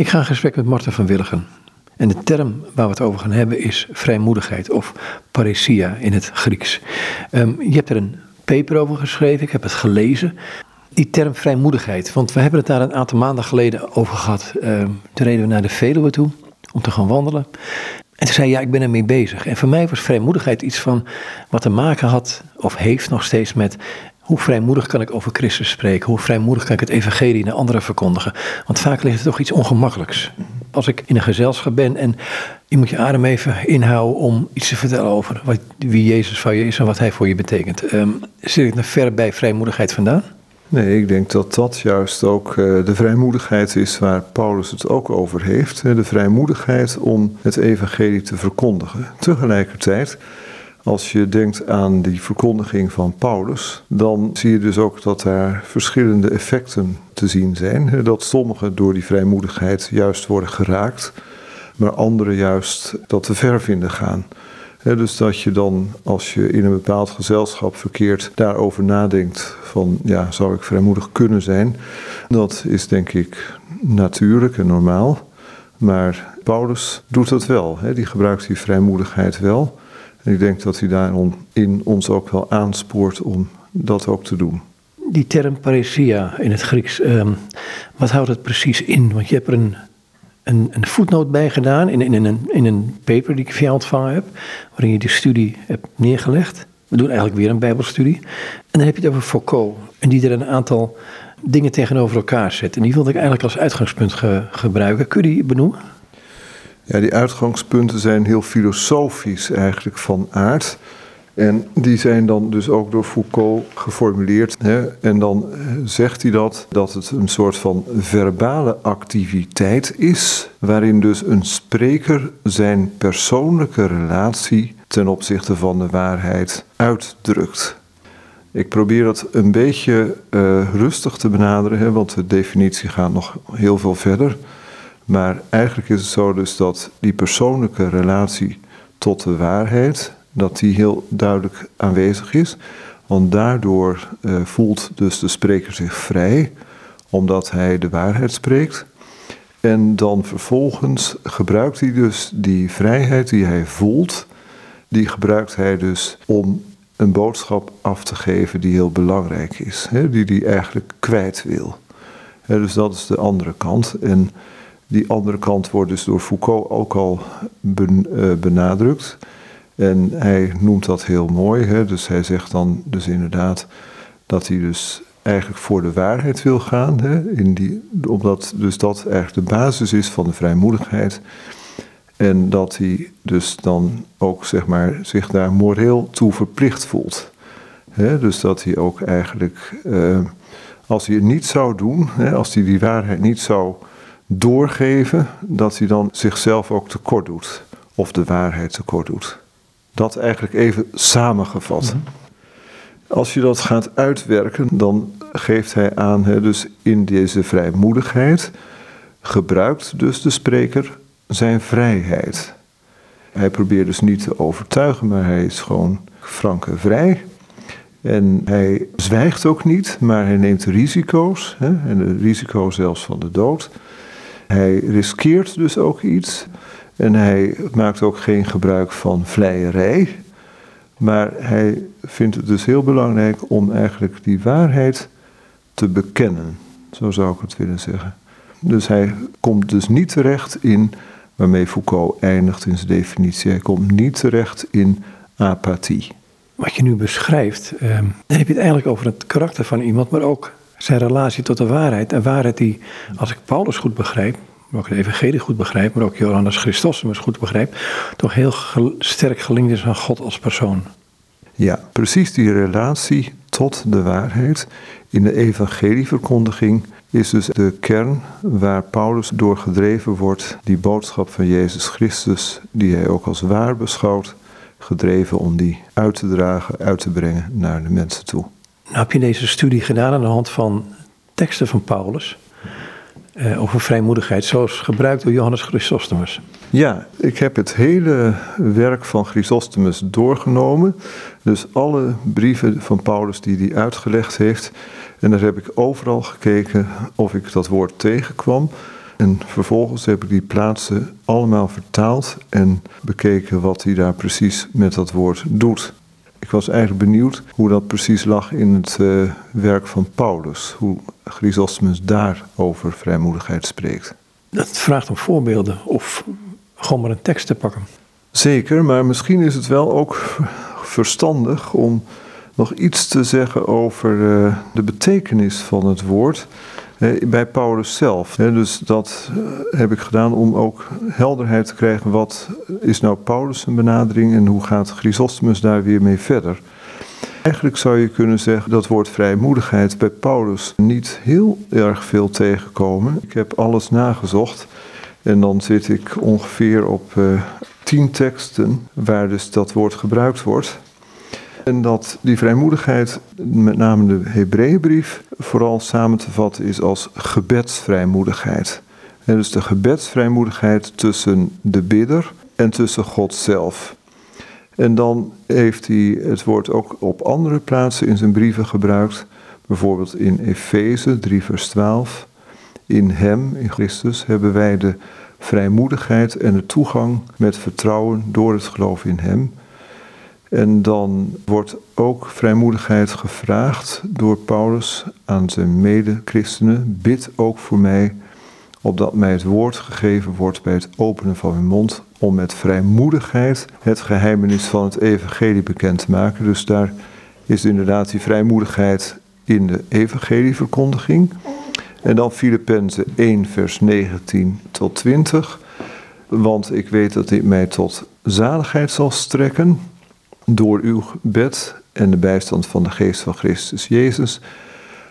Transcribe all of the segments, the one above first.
Ik ga in gesprek met Marten van Willigen. En de term waar we het over gaan hebben is vrijmoedigheid of paresia in het Grieks. Ehm, je hebt er een paper over geschreven, ik heb het gelezen. Die term vrijmoedigheid, want we hebben het daar een aantal maanden geleden over gehad. Um, toen reden we naar de Veluwe toe om te gaan wandelen. En toen zei ja, ik ben ermee bezig. En voor mij was vrijmoedigheid iets van wat te maken had, of heeft nog steeds met hoe vrijmoedig kan ik over Christus spreken? Hoe vrijmoedig kan ik het evangelie naar anderen verkondigen? Want vaak ligt het toch iets ongemakkelijks. Als ik in een gezelschap ben en je moet je adem even inhouden om iets te vertellen over wat, wie Jezus van je is en wat hij voor je betekent. Um, zit ik nog ver bij vrijmoedigheid vandaan? Nee, ik denk dat dat juist ook uh, de vrijmoedigheid is waar Paulus het ook over heeft. De vrijmoedigheid om het evangelie te verkondigen. Tegelijkertijd als je denkt aan die verkondiging van Paulus, dan zie je dus ook dat daar verschillende effecten te zien zijn. Dat sommigen door die vrijmoedigheid juist worden geraakt, maar anderen juist dat te ver vinden gaan. dus dat je dan, als je in een bepaald gezelschap verkeert, daarover nadenkt van, ja, zou ik vrijmoedig kunnen zijn? Dat is denk ik natuurlijk en normaal. Maar Paulus doet dat wel. Die gebruikt die vrijmoedigheid wel. En ik denk dat hij daarom in ons ook wel aanspoort om dat ook te doen. Die term paresia in het Grieks, um, wat houdt het precies in? Want je hebt er een, een, voetnoot bij gedaan in, in, in, een, in een paper die ik jou ontvangen heb, waarin je die studie hebt neergelegd. We doen eigenlijk weer een bijbelstudie. En dan heb je het over Foucault, en die er een aantal dingen tegenover elkaar zet. En die wilde ik eigenlijk als uitgangspunt gebruiken. Kun je die benoemen? Ja, die uitgangspunten zijn heel filosofisch eigenlijk van aard. En die zijn dan dus ook door Foucault geformuleerd. Hè? En dan eh, zegt hij dat, dat het een soort van verbale activiteit is, waarin dus een spreker zijn persoonlijke relatie ten opzichte van de waarheid uitdrukt. Ik probeer dat een beetje uh, rustig te benaderen, want de definitie gaat nog heel veel verder. Maar eigenlijk is het zo dus dat die persoonlijke relatie tot de waarheid, dat die heel duidelijk aanwezig is. Want daardoor uh, voelt dus de spreker zich vrij, omdat hij de waarheid spreekt. En dan vervolgens gebruikt hij dus die vrijheid die hij voelt, die gebruikt hij dus om een boodschap af te geven die heel belangrijk is, hè, die hij eigenlijk kwijt wil. dus dat is de andere kant. En die andere kant wordt dus door Foucault ook al eh, benadrukt. En hij noemt dat heel mooi. Hè? Dus hij zegt dan dus inderdaad dat hij dus eigenlijk voor de waarheid wil gaan. Hè? In die, omdat dus dat eigenlijk de basis is van de vrijmoedigheid. En dat hij dus dan ook zeg maar, zich daar moreel toe verplicht voelt. Hè? Dus dat hij ook eigenlijk, uh, als hij het niet zou doen, hè, als hij die waarheid niet zou doorgeven, dat hij dan zichzelf ook tekort doet. Of de waarheid tekort doet. Dat eigenlijk even samengevat. Mhm. Als je dat gaat uitwerken, dan geeft hij aan, hè, dus in deze vrijmoedigheid gebruikt dus de spreker zijn vrijheid. Hij probeert dus niet te overtuigen, maar hij is gewoon frank en vrij. En hij zwijgt ook niet, maar hij neemt risico's, hè, en de risico zelfs van de dood. Hij riskeert dus ook iets. En hij maakt ook geen gebruik van vleierij. Maar hij vindt het dus heel belangrijk om eigenlijk die waarheid te bekennen. Zo zou ik het willen zeggen. Dus hij komt dus niet terecht in, waarmee Foucault eindigt in zijn definitie, hij komt niet terecht in apathie. Wat je nu beschrijft, eh, dan heb je het eigenlijk over het karakter van iemand, maar ook zijn relatie tot de waarheid. Een waarheid die, als ik Paulus goed begrijp, maar ook de evangelie goed begrijp, maar ook Johannes Christostomus goed begrijp, toch heel sterk gelinkt is aan God als persoon. Ja, precies die relatie tot de waarheid in de evangelieverkondiging is dus de kern waar Paulus door gedreven wordt, die boodschap van Jezus Christus, die hij ook als waar beschouwt, gedreven om die uit te dragen, uit te brengen naar de mensen toe. Nou heb je deze studie gedaan aan de hand van teksten van Paulus uh, over vrijmoedigheid, zoals gebruikt door Johannes Chrysostomus. Ja, ik heb het hele werk van Chrysostomus doorgenomen. Dus alle brieven van Paulus die hij uitgelegd heeft. En daar heb ik overal gekeken of ik dat woord tegenkwam. En vervolgens heb ik die plaatsen allemaal vertaald en bekeken wat hij daar precies met dat woord doet. Ik was eigenlijk benieuwd hoe dat precies lag in het uh, werk van Paulus. Hoe Chrysostomus daar over vrijmoedigheid spreekt. Dat vraagt om voorbeelden of gewoon maar een tekst te pakken. Zeker, maar misschien is het wel ook verstandig om nog iets te zeggen over uh, de betekenis van het woord bij Paulus zelf. Dus dat eh, heb ik gedaan om ook helderheid te krijgen. Wat is nou Paulus' benadering en hoe gaat Chrysostomus daar weer mee verder? Eigenlijk zou je kunnen zeggen dat woord vrijmoedigheid bij Paulus niet heel erg veel tegenkomen. Ik heb alles nagezocht en dan zit ik ongeveer op uh, tien teksten waar dus dat woord gebruikt wordt. En dat die vrijmoedigheid, met name de Hebreeënbrief, vooral samen te vatten is als gebedsvrijmoedigheid. En dus de gebedsvrijmoedigheid tussen de bidder en tussen God zelf. En dan heeft hij het woord ook op andere plaatsen in zijn brieven gebruikt. Bijvoorbeeld in Efeze 3 vers 12. In hem, in Christus, hebben wij de vrijmoedigheid en de toegang met vertrouwen door het geloof in hem. En dan wordt ook vrijmoedigheid gevraagd door Paulus aan zijn mede-christenen. Bid ook voor mij, opdat mij het woord gegeven wordt bij het openen van mijn mond, om met vrijmoedigheid het geheimenis van het evangelie bekend te maken. Dus daar is inderdaad die vrijmoedigheid in de evangelieverkondiging. En dan Filippenzen 1, vers 19 tot 20. Want ik weet dat dit mij tot zaligheid zal strekken door uw bed en de bijstand van de geest van Christus Jezus,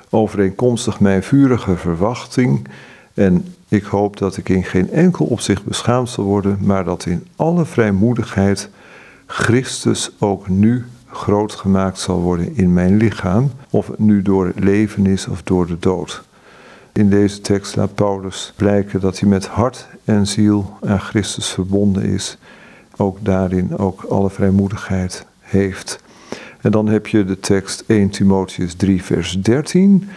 overeenkomstig mijn vurige verwachting. En ik hoop dat ik in geen enkel opzicht beschaamd zal worden, maar dat in alle vrijmoedigheid Christus ook nu groot gemaakt zal worden in mijn lichaam, of het nu door het leven is of door de dood. In deze tekst laat Paulus blijken dat hij met hart en ziel aan Christus verbonden is ook daarin ook alle vrijmoedigheid heeft. En dan heb je de tekst 1 Timotheus 3 vers 13.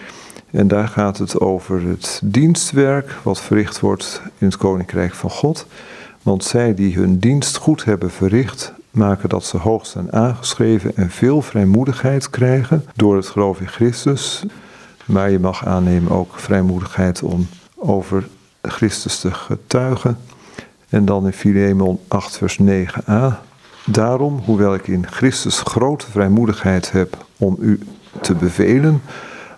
En daar gaat het over het dienstwerk wat verricht wordt in het Koninkrijk van God. Want zij die hun dienst goed hebben verricht, maken dat ze hoog zijn aangeschreven en veel vrijmoedigheid krijgen door het geloof in Christus. Maar je mag aannemen ook vrijmoedigheid om over Christus te getuigen. En dan in Filemon 8, vers 9a. Daarom, hoewel ik in Christus grote vrijmoedigheid heb om u te bevelen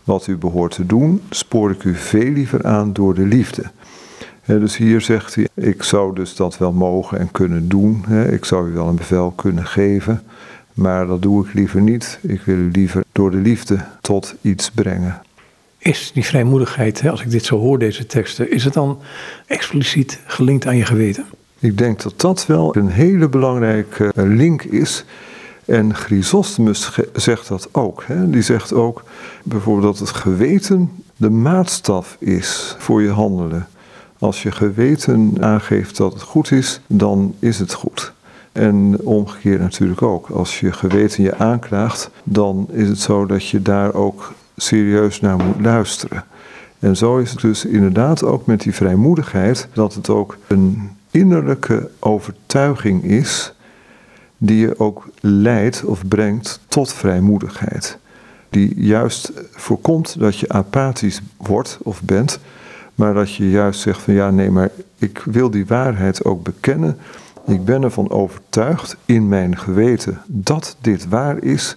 wat u behoort te doen, spoor ik u veel liever aan door de liefde. dus hier zegt hij, ik zou dus dat wel mogen en kunnen doen. ik zou u wel een bevel kunnen geven, maar dat doe ik liever niet. Ik wil u liever door de liefde tot iets brengen. Is die vrijmoedigheid, als ik dit zo hoor, deze teksten, is het dan expliciet gelinkt aan je geweten? Ik denk dat dat wel een hele belangrijke link is. En Chrysostomus zegt dat ook. Hè? Die zegt ook bijvoorbeeld dat het geweten de maatstaf is voor je handelen. Als je geweten aangeeft dat het goed is, dan is het goed. En omgekeerd natuurlijk ook. Als je geweten je aanklaagt, dan is het zo dat je daar ook serieus naar moet luisteren. En zo is het dus inderdaad ook met die vrijmoedigheid dat het ook een innerlijke overtuiging is die je ook leidt of brengt tot vrijmoedigheid. Die juist voorkomt dat je apathisch wordt of bent, maar dat je juist zegt van ja nee, maar ik wil die waarheid ook bekennen. Ik ben ervan overtuigd in mijn geweten dat dit waar is.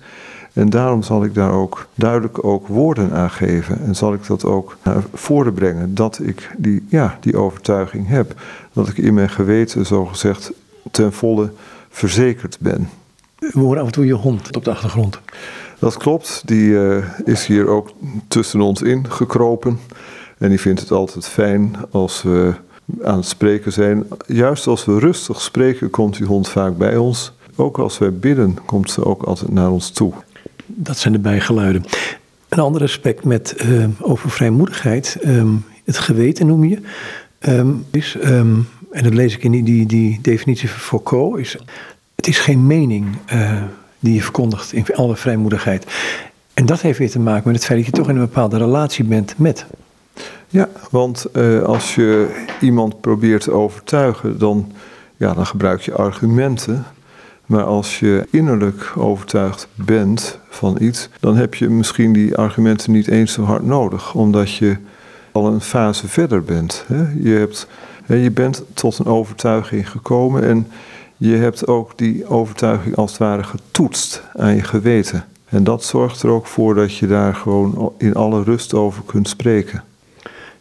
En daarom zal ik daar ook duidelijk ook woorden aan geven. En zal ik dat ook naar voren brengen. Dat ik die, ja, die overtuiging heb. Dat ik in mijn geweten, zo gezegd, ten volle verzekerd ben. We horen af en toe je hond op de achtergrond. Dat klopt. Die uh, is hier ook tussen ons in gekropen. En die vindt het altijd fijn als we aan het spreken zijn. Juist als we rustig spreken, komt die hond vaak bij ons. Ook als wij bidden, komt ze ook altijd naar ons toe dat zijn de bijgeluiden. Een ander aspect met, uh, over vrijmoedigheid, um, het geweten noem je, um, is, um, en dat lees ik in die, die, definitie van Foucault, is het is geen mening uh, die je verkondigt in alle vrijmoedigheid. En dat heeft weer te maken met het feit dat je toch in een bepaalde relatie bent met. Ja, want uh, als je iemand probeert te overtuigen, dan, ja, dan gebruik je argumenten. Maar als je innerlijk overtuigd bent van iets, dan heb je misschien die argumenten niet eens zo hard nodig, omdat je al een fase verder bent. Je, hebt, je bent tot een overtuiging gekomen en je hebt ook die overtuiging als het ware getoetst aan je geweten. En dat zorgt er ook voor dat je daar gewoon in alle rust over kunt spreken.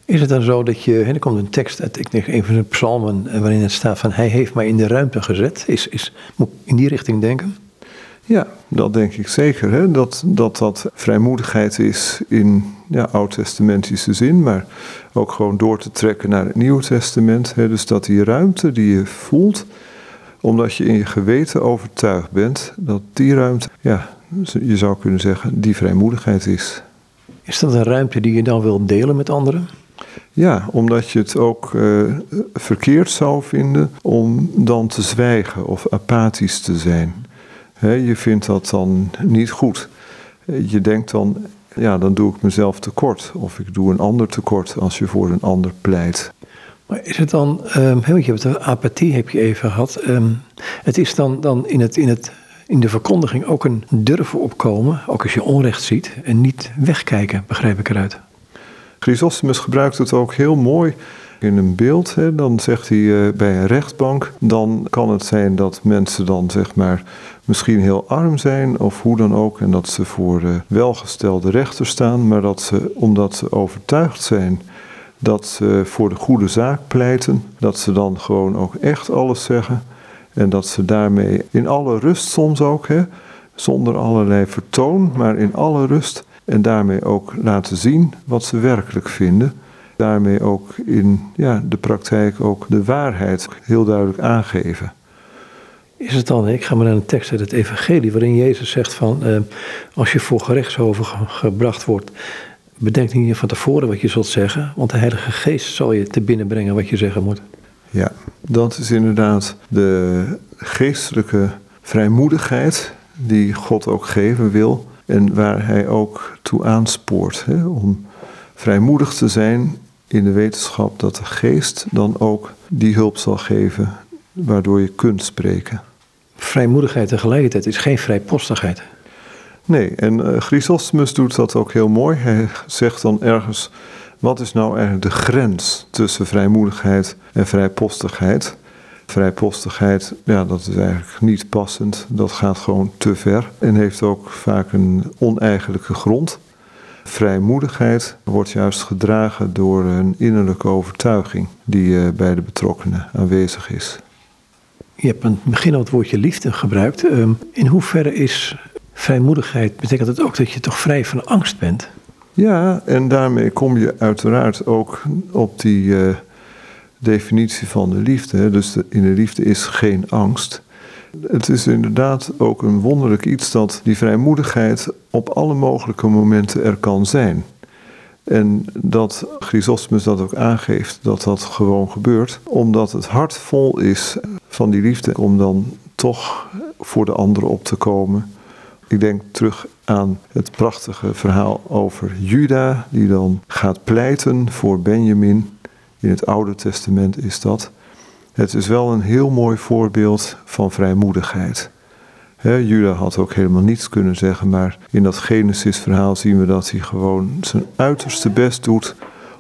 Is het dan zo dat je, er komt een tekst uit, ik denk een van de psalmen, eh, waarin het staat van hij heeft mij in de ruimte gezet. Is, is, moet ik in die richting denken? Ja, dat denk ik zeker. Hè? Dat, dat dat vrijmoedigheid is in ja, oud-testamentische zin, maar ook gewoon door te trekken naar het Nieuwe Testament. Hè? Dus dat die ruimte die je voelt, omdat je in je geweten overtuigd bent, dat die ruimte, ja, je zou kunnen zeggen, die vrijmoedigheid is. Is dat een ruimte die je dan wil delen met anderen? Ja, omdat je het ook uh, verkeerd zou vinden om dan te zwijgen of apathisch te zijn. je vindt dat dan niet goed. Je denkt dan, ja, dan doe ik mezelf tekort. Of ik doe een ander tekort als je voor een ander pleit. Maar is het dan, um, je hebt apathie heb je even gehad. Ehm, het is dan, dan in, het, in, het, in de verkondiging ook een durven opkomen, ook als je onrecht ziet, en niet wegkijken, begrijp ik eruit. Chrysostomus gebruikt het ook heel mooi in een beeld. Hè, dan zegt hij eh, bij een rechtbank, dan kan het zijn dat mensen dan zeg maar misschien heel arm zijn of hoe dan ook. En dat ze voor uh, welgestelde rechters staan, maar dat ze, omdat ze overtuigd zijn dat ze voor de goede zaak pleiten, dat ze dan gewoon ook echt alles zeggen. En dat ze daarmee in alle rust soms ook, hè, zonder allerlei vertoon, maar in alle rust en daarmee ook laten zien wat ze werkelijk vinden. Daarmee ook in ja, de praktijk ook de waarheid heel duidelijk aangeven. Is het dan, ik ga maar naar een tekst uit het Evangelie, waarin Jezus zegt van, eh, als je voor gerechtshoven gebracht wordt, bedenk niet van tevoren wat je zult zeggen, want de Heilige Geest zal je te binnen brengen wat je zeggen moet. Ja, dat is inderdaad de geestelijke vrijmoedigheid die God ook geven wil en waar hij ook toe aanspoort. Hè, om vrijmoedig te zijn in de wetenschap dat de geest dan ook die hulp zal geven waardoor je kunt spreken. Vrijmoedigheid tegelijkertijd is geen vrijpostigheid. Nee, en uh, Chrysostomus doet dat ook heel mooi. Hij zegt dan ergens, wat is nou eigenlijk de grens tussen vrijmoedigheid en vrijpostigheid? Vrijpostigheid, ja, dat is eigenlijk niet passend. Dat gaat gewoon te ver en heeft ook vaak een oneigenlijke grond. Vrijmoedigheid wordt juist gedragen door een innerlijke overtuiging die eh, bij de betrokkenen aanwezig is. Je hebt in het begin al het woordje liefde gebruikt. Ehm, in hoeverre is vrijmoedigheid, betekent het ook dat je toch vrij van angst bent? Ja, en daarmee kom je uiteraard ook op die uh, definitie van de liefde. Dus in de liefde is geen angst. Het is inderdaad ook een wonderlijk iets dat die vrijmoedigheid op alle mogelijke momenten er kan zijn. En dat Chrysostomus dat ook aangeeft, dat dat gewoon gebeurt, omdat het hart vol is van die liefde om dan toch voor de anderen op te komen. Ik denk terug aan het prachtige verhaal over Juda, die dan gaat pleiten voor Benjamin. In het Oude Testament is dat. Het is wel een heel mooi voorbeeld van vrijmoedigheid. Juda had ook helemaal niets kunnen zeggen, maar in dat Genesis-verhaal zien we dat hij gewoon zijn uiterste best doet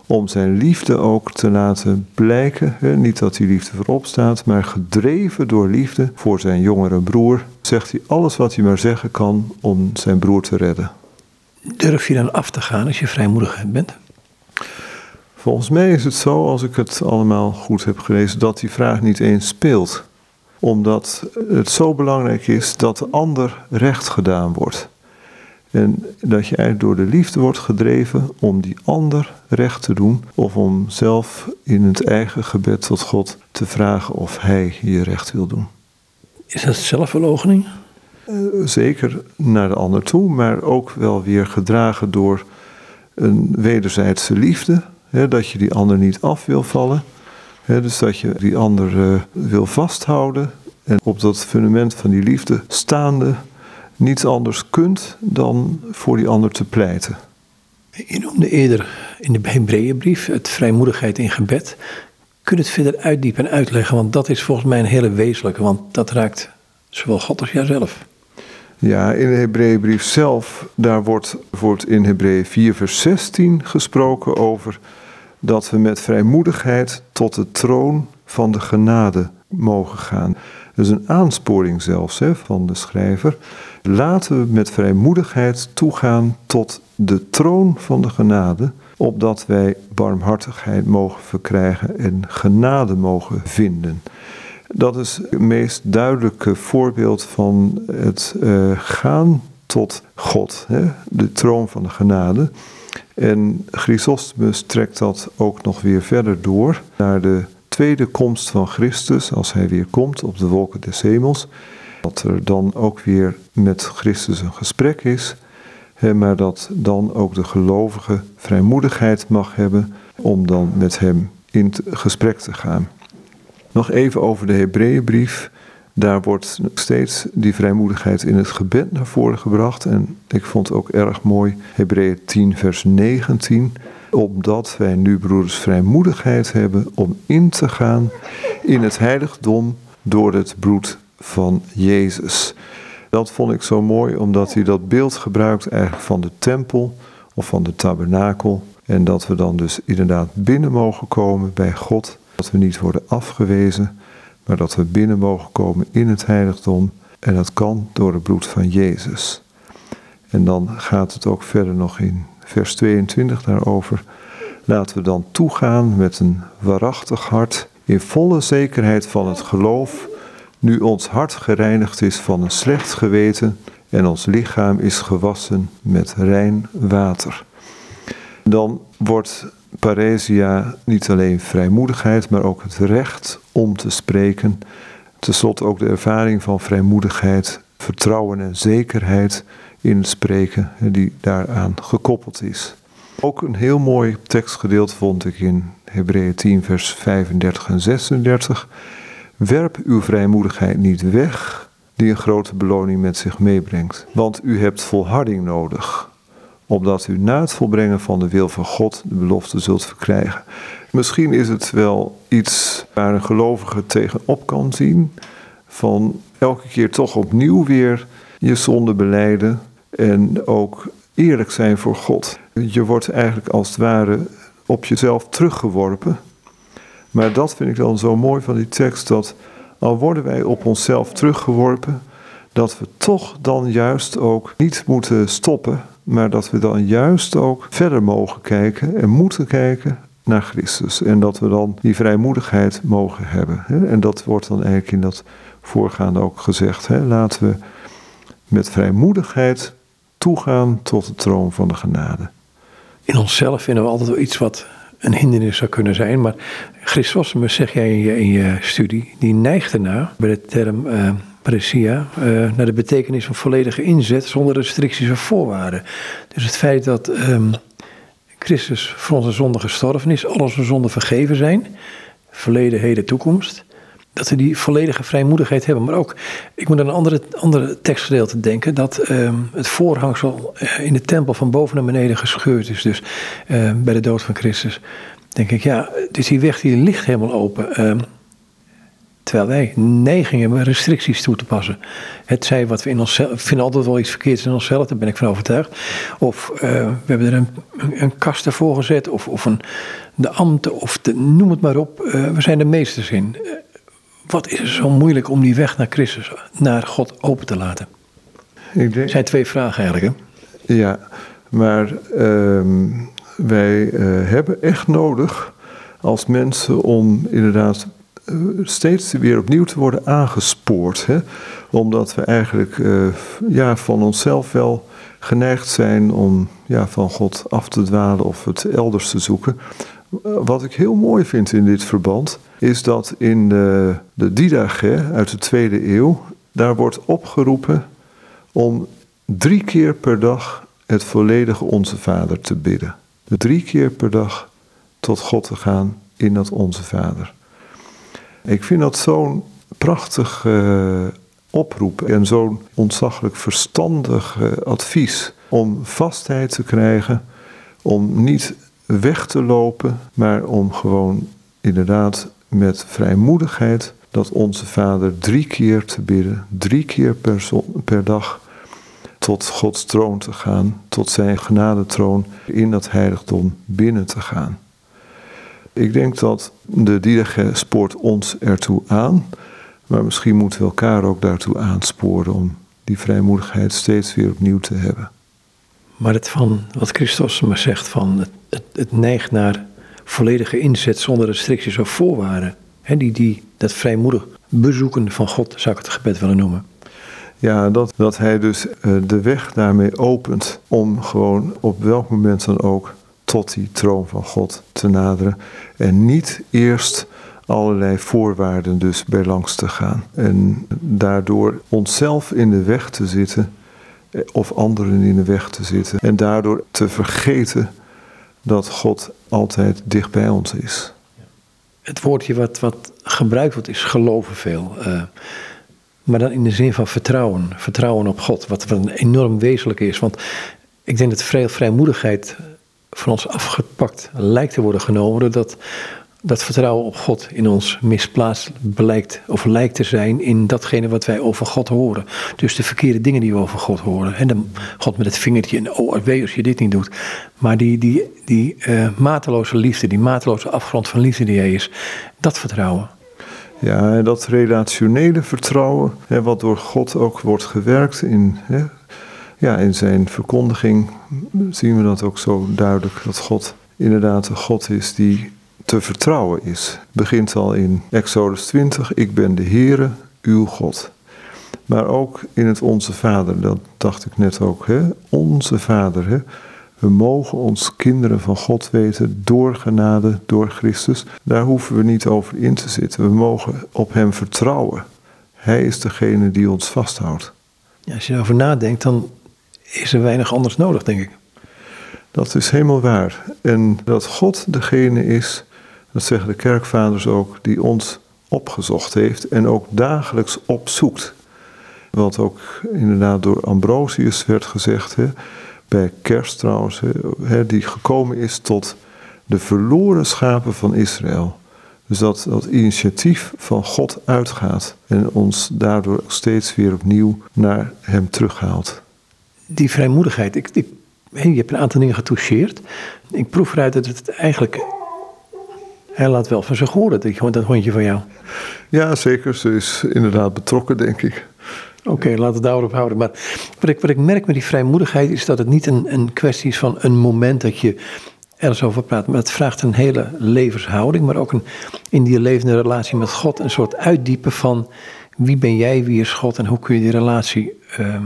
om zijn liefde ook te laten blijken. Niet dat die liefde voorop staat, maar gedreven door liefde voor zijn jongere broer, zegt hij alles wat hij maar zeggen kan om zijn broer te redden. Durf je dan af te gaan als je vrijmoedig bent? Volgens mij is het zo, als ik het allemaal goed heb gelezen, dat die vraag niet eens speelt. Omdat het zo belangrijk is dat de ander recht gedaan wordt. En dat je eigenlijk door de liefde wordt gedreven om die ander recht te doen. Of om zelf in het eigen gebed tot God te vragen of hij je recht wil doen. Is dat zelfverloochening? Eh, zeker naar de ander toe, maar ook wel weer gedragen door een wederzijdse liefde dat je die ander niet af wil vallen. dus dat je die ander uh, wil vasthouden. En op dat fundament van die liefde staande niets anders kunt dan voor die ander te pleiten. Je noemde eerder in de Hebreeënbrief, het vrijmoedigheid in gebed. Kun je het verder uitdiepen en uitleggen? Want dat is volgens mij een hele wezenlijke, want dat raakt zowel God als jijzelf. Ja, in de Hebreeënbrief zelf, daar wordt, wordt in Hebreeën 4 vers 16 gesproken over dat we met vrijmoedigheid tot de troon van de genade mogen gaan. Is een aansporing zelfs hè, van de schrijver. Laten we met vrijmoedigheid toegaan tot de troon van de genade, opdat wij barmhartigheid mogen verkrijgen en genade mogen vinden. Dat is het meest duidelijke voorbeeld van het uh, gaan tot God, hè? de troon van de genade. En Chrysostomus trekt dat ook nog weer verder door naar de tweede komst van Christus, als hij weer komt op de wolken des hemels. Dat er dan ook weer met Christus een gesprek is, maar dat dan ook de gelovige vrijmoedigheid mag hebben om dan met hem in gesprek te gaan. Nog even over de Hebreeënbrief. Daar wordt steeds die vrijmoedigheid in het gebed naar voren gebracht. En ik vond ook erg mooi, Hebreeën 10, vers 19. Omdat wij nu, broeders, vrijmoedigheid hebben om in te gaan in het heiligdom door het bloed van Jezus. Dat vond ik zo mooi, omdat hij dat beeld gebruikt eigenlijk van de tempel of van de tabernakel. En dat we dan dus inderdaad binnen mogen komen bij God dat we niet worden afgewezen, maar dat we binnen mogen komen in het heiligdom. En dat kan door het bloed van Jezus. En dan gaat het ook verder nog in vers 22 daarover. Laten we dan toegaan met een waarachtig hart, in volle zekerheid van het geloof, nu ons hart gereinigd is van een slecht geweten en ons lichaam is gewassen met rein water. Dan wordt paresia niet alleen vrijmoedigheid, maar ook het recht om te spreken. Ten slotte ook de ervaring van vrijmoedigheid, vertrouwen en zekerheid in het spreken die daaraan gekoppeld is. Ook een heel mooi tekstgedeelte vond ik in Hebreeën 10, vers 35 en 36. Werp uw vrijmoedigheid niet weg, die een grote beloning met zich meebrengt, want u hebt volharding nodig opdat u na het volbrengen van de wil van God de belofte zult verkrijgen. Misschien is het wel iets waar een gelovige tegenop kan zien, van elke keer toch opnieuw weer je zonde beleiden en ook eerlijk zijn voor God. Je wordt eigenlijk als het ware op jezelf teruggeworpen. Maar dat vind ik dan zo mooi van die tekst, dat al worden wij op onszelf teruggeworpen, dat we toch dan juist ook niet moeten stoppen maar dat we dan juist ook verder mogen kijken en moeten kijken naar Christus. En dat we dan die vrijmoedigheid mogen hebben. En dat wordt dan eigenlijk in dat voorgaande ook gezegd. Laten we met vrijmoedigheid toegaan tot de troon van de genade. In onszelf vinden we altijd wel iets wat een hindernis zou kunnen zijn. Maar Christus, zeg jij in je, in je studie, die neigt ernaar bij de term uh, uh, naar de betekenis van volledige inzet zonder restricties of voorwaarden. Dus het feit dat um, Christus voor onze zonde gestorven is, al onze zonden vergeven zijn, verleden, heden, toekomst. Dat we die volledige vrijmoedigheid hebben. Maar ook, ik moet aan een andere, andere tekstgedeelte denken, dat um, het voorhangsel eh, in de tempel van boven naar beneden gescheurd is. Dus uh, bij de dood van Christus. Denk ik, ja, dus die weg die ligt helemaal open. Terwijl wij neiging hebben restricties toe te passen. Het zij wat we in onszelf. vinden altijd wel iets verkeerds in onszelf, daar ben ik van overtuigd. Of uh, we hebben er een, een, kast ervoor gezet, of, of een, de ambten, of de, noem het maar op. Uh, we zijn de meesters in. Uh, wat is er zo moeilijk om die weg naar Christus, naar God open te laten? Ik denk... zijn twee vragen eigenlijk. Hè? Ja, maar ehm, wij hebben echt nodig als mensen om inderdaad eh, steeds weer opnieuw te worden aangespoord. Hè? Omdat we eigenlijk uh, ja, van onszelf wel geneigd zijn om ja, van God af te dwalen of het elders te zoeken. Wat ik heel mooi vind in dit verband, is dat in de, de Didache uit de tweede eeuw, daar wordt opgeroepen om drie keer per dag het volledige Onze Vader te bidden. Drie keer per dag tot God te gaan in dat Onze Vader. Ik vind dat zo'n prachtig uh, oproep en zo'n ontzaglijk verstandig uh, advies om vastheid te krijgen, om niet weg te lopen, maar om gewoon inderdaad met vrijmoedigheid dat onze Vader drie keer te bidden, drie keer per, per dag tot Gods troon te gaan, tot zijn genadetroon in dat heiligdom binnen te gaan. Ik denk dat de Didache spoort ons ertoe aan, maar misschien moeten we elkaar ook daartoe aansporen om die vrijmoedigheid steeds weer opnieuw te hebben. Maar het van wat Christus maar zegt van het, het, het neigt naar volledige inzet zonder restricties of voorwaarden. He, die, die, dat vrijmoedig bezoeken van God zou ik het gebed willen noemen. Ja, dat, dat hij dus eh, de weg daarmee opent om gewoon op welk moment dan ook tot die troon van God te naderen. En niet eerst allerlei voorwaarden dus bij langs te gaan. En daardoor onszelf in de weg te zitten eh, of anderen in de weg te zitten. En daardoor te vergeten dat God altijd dicht bij ons is. Het woordje wat, wat gebruikt wordt is geloven veel. Uh, maar dan in de zin van vertrouwen. Vertrouwen op God. Wat, wat enorm wezenlijk is. Want ik denk dat vrij, vrijmoedigheid van ons afgepakt lijkt te worden genomen. Doordat dat vertrouwen op God in ons misplaatst blijkt of lijkt te zijn in datgene wat wij over God horen. Dus de verkeerde dingen die we over God horen. En dan God met het vingertje en oh, wee als je dit niet doet. Maar die, die, die uh, mateloze liefde, die mateloze afgrond van liefde die hij is, dat vertrouwen. Ja, dat relationele vertrouwen, hè, wat door God ook wordt gewerkt in, hè, ja, in zijn verkondiging, zien we dat ook zo duidelijk, dat God inderdaad een God is die te vertrouwen is. Begint al in Exodus 20, ik ben de Heere, uw God. Maar ook in het Onze Vader, dat dacht ik net ook, hè? Onze Vader, hè? We mogen ons kinderen van God weten door genade, door Christus. Daar hoeven we niet over in te zitten. We mogen op Hem vertrouwen. Hij is degene die ons vasthoudt. Als je erover nadenkt, dan is er weinig anders nodig, denk ik. Dat is helemaal waar. En dat God degene is, dat zeggen de kerkvaders ook, die ons opgezocht heeft en ook dagelijks opzoekt. Wat ook inderdaad door Ambrosius werd gezegd. Hè? bij kerst trouwens, hè, die gekomen is tot de verloren schapen van Israël. Dus dat dat initiatief van God uitgaat en ons daardoor steeds weer opnieuw naar Hem terughaalt. Die vrijmoedigheid, ik, ik, je hebt een aantal dingen getoucheerd. Ik proef eruit dat het eigenlijk. Hij laat wel van zich horen, dat, dat hondje van jou. Ja, zeker. Ze is inderdaad betrokken, denk ik. Oké, laten we het daarop houden. Maar wat ik, wat ik merk met die vrijmoedigheid is dat het niet een, een kwestie is van een moment dat je ergens over praat. Maar het vraagt een hele levenshouding, maar ook een, in die levende relatie met God een soort uitdiepen van wie ben jij, wie is God en hoe kun je die relatie uh,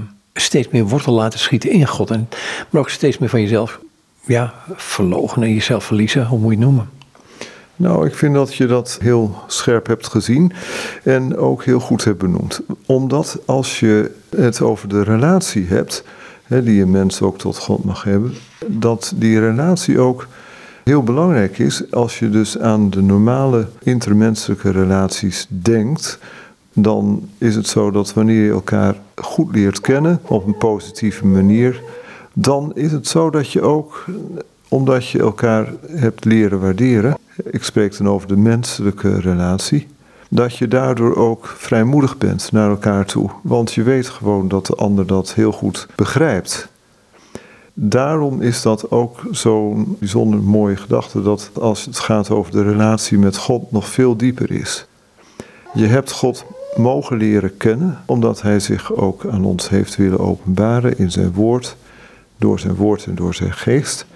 steeds meer wortel laten schieten in God. En, maar ook steeds meer van jezelf ja, verlogen en jezelf verliezen, hoe moet je het noemen. Nou, ik vind dat je dat heel scherp hebt gezien en ook heel goed hebt benoemd. Omdat als je het over de relatie hebt, hè, die een mens ook tot God mag hebben, dat die relatie ook heel belangrijk is. Als je dus aan de normale intermenselijke relaties denkt, dan is het zo dat wanneer je elkaar goed leert kennen op een positieve manier, dan is het zo dat je ook omdat je elkaar hebt leren waarderen, ik spreek dan over de menselijke relatie, dat je daardoor ook vrijmoedig bent naar elkaar toe. Want je weet gewoon dat de ander dat heel goed begrijpt. Daarom is dat ook zo'n bijzonder mooie gedachte dat als het gaat over de relatie met God nog veel dieper is. Je hebt God mogen leren kennen, omdat Hij zich ook aan ons heeft willen openbaren in zijn woord, door zijn woord en door zijn geest.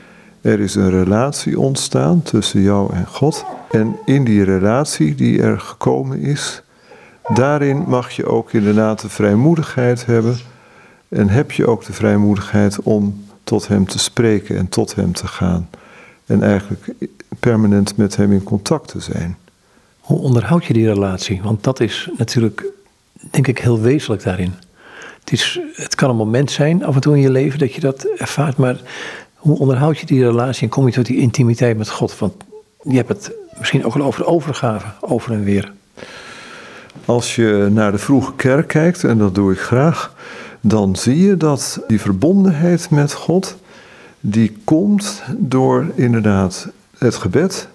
Er is een relatie ontstaan tussen jou en God. En in die relatie die er gekomen is, daarin mag je ook inderdaad de vrijmoedigheid hebben. En heb je ook de vrijmoedigheid om tot Hem te spreken en tot Hem te gaan. En eigenlijk permanent met Hem in contact te zijn. Hoe onderhoud je die relatie? Want dat is natuurlijk, denk ik, heel wezenlijk daarin. Het, is, het kan een moment zijn af en toe in je leven dat je dat ervaart, maar hoe onderhoud je die relatie en kom je tot die intimiteit met God? Want je hebt het misschien ook al over overgave, over en weer. Als je naar de vroege kerk kijkt, en dat doe ik graag, dan zie je dat die verbondenheid met God, die komt door inderdaad het gebed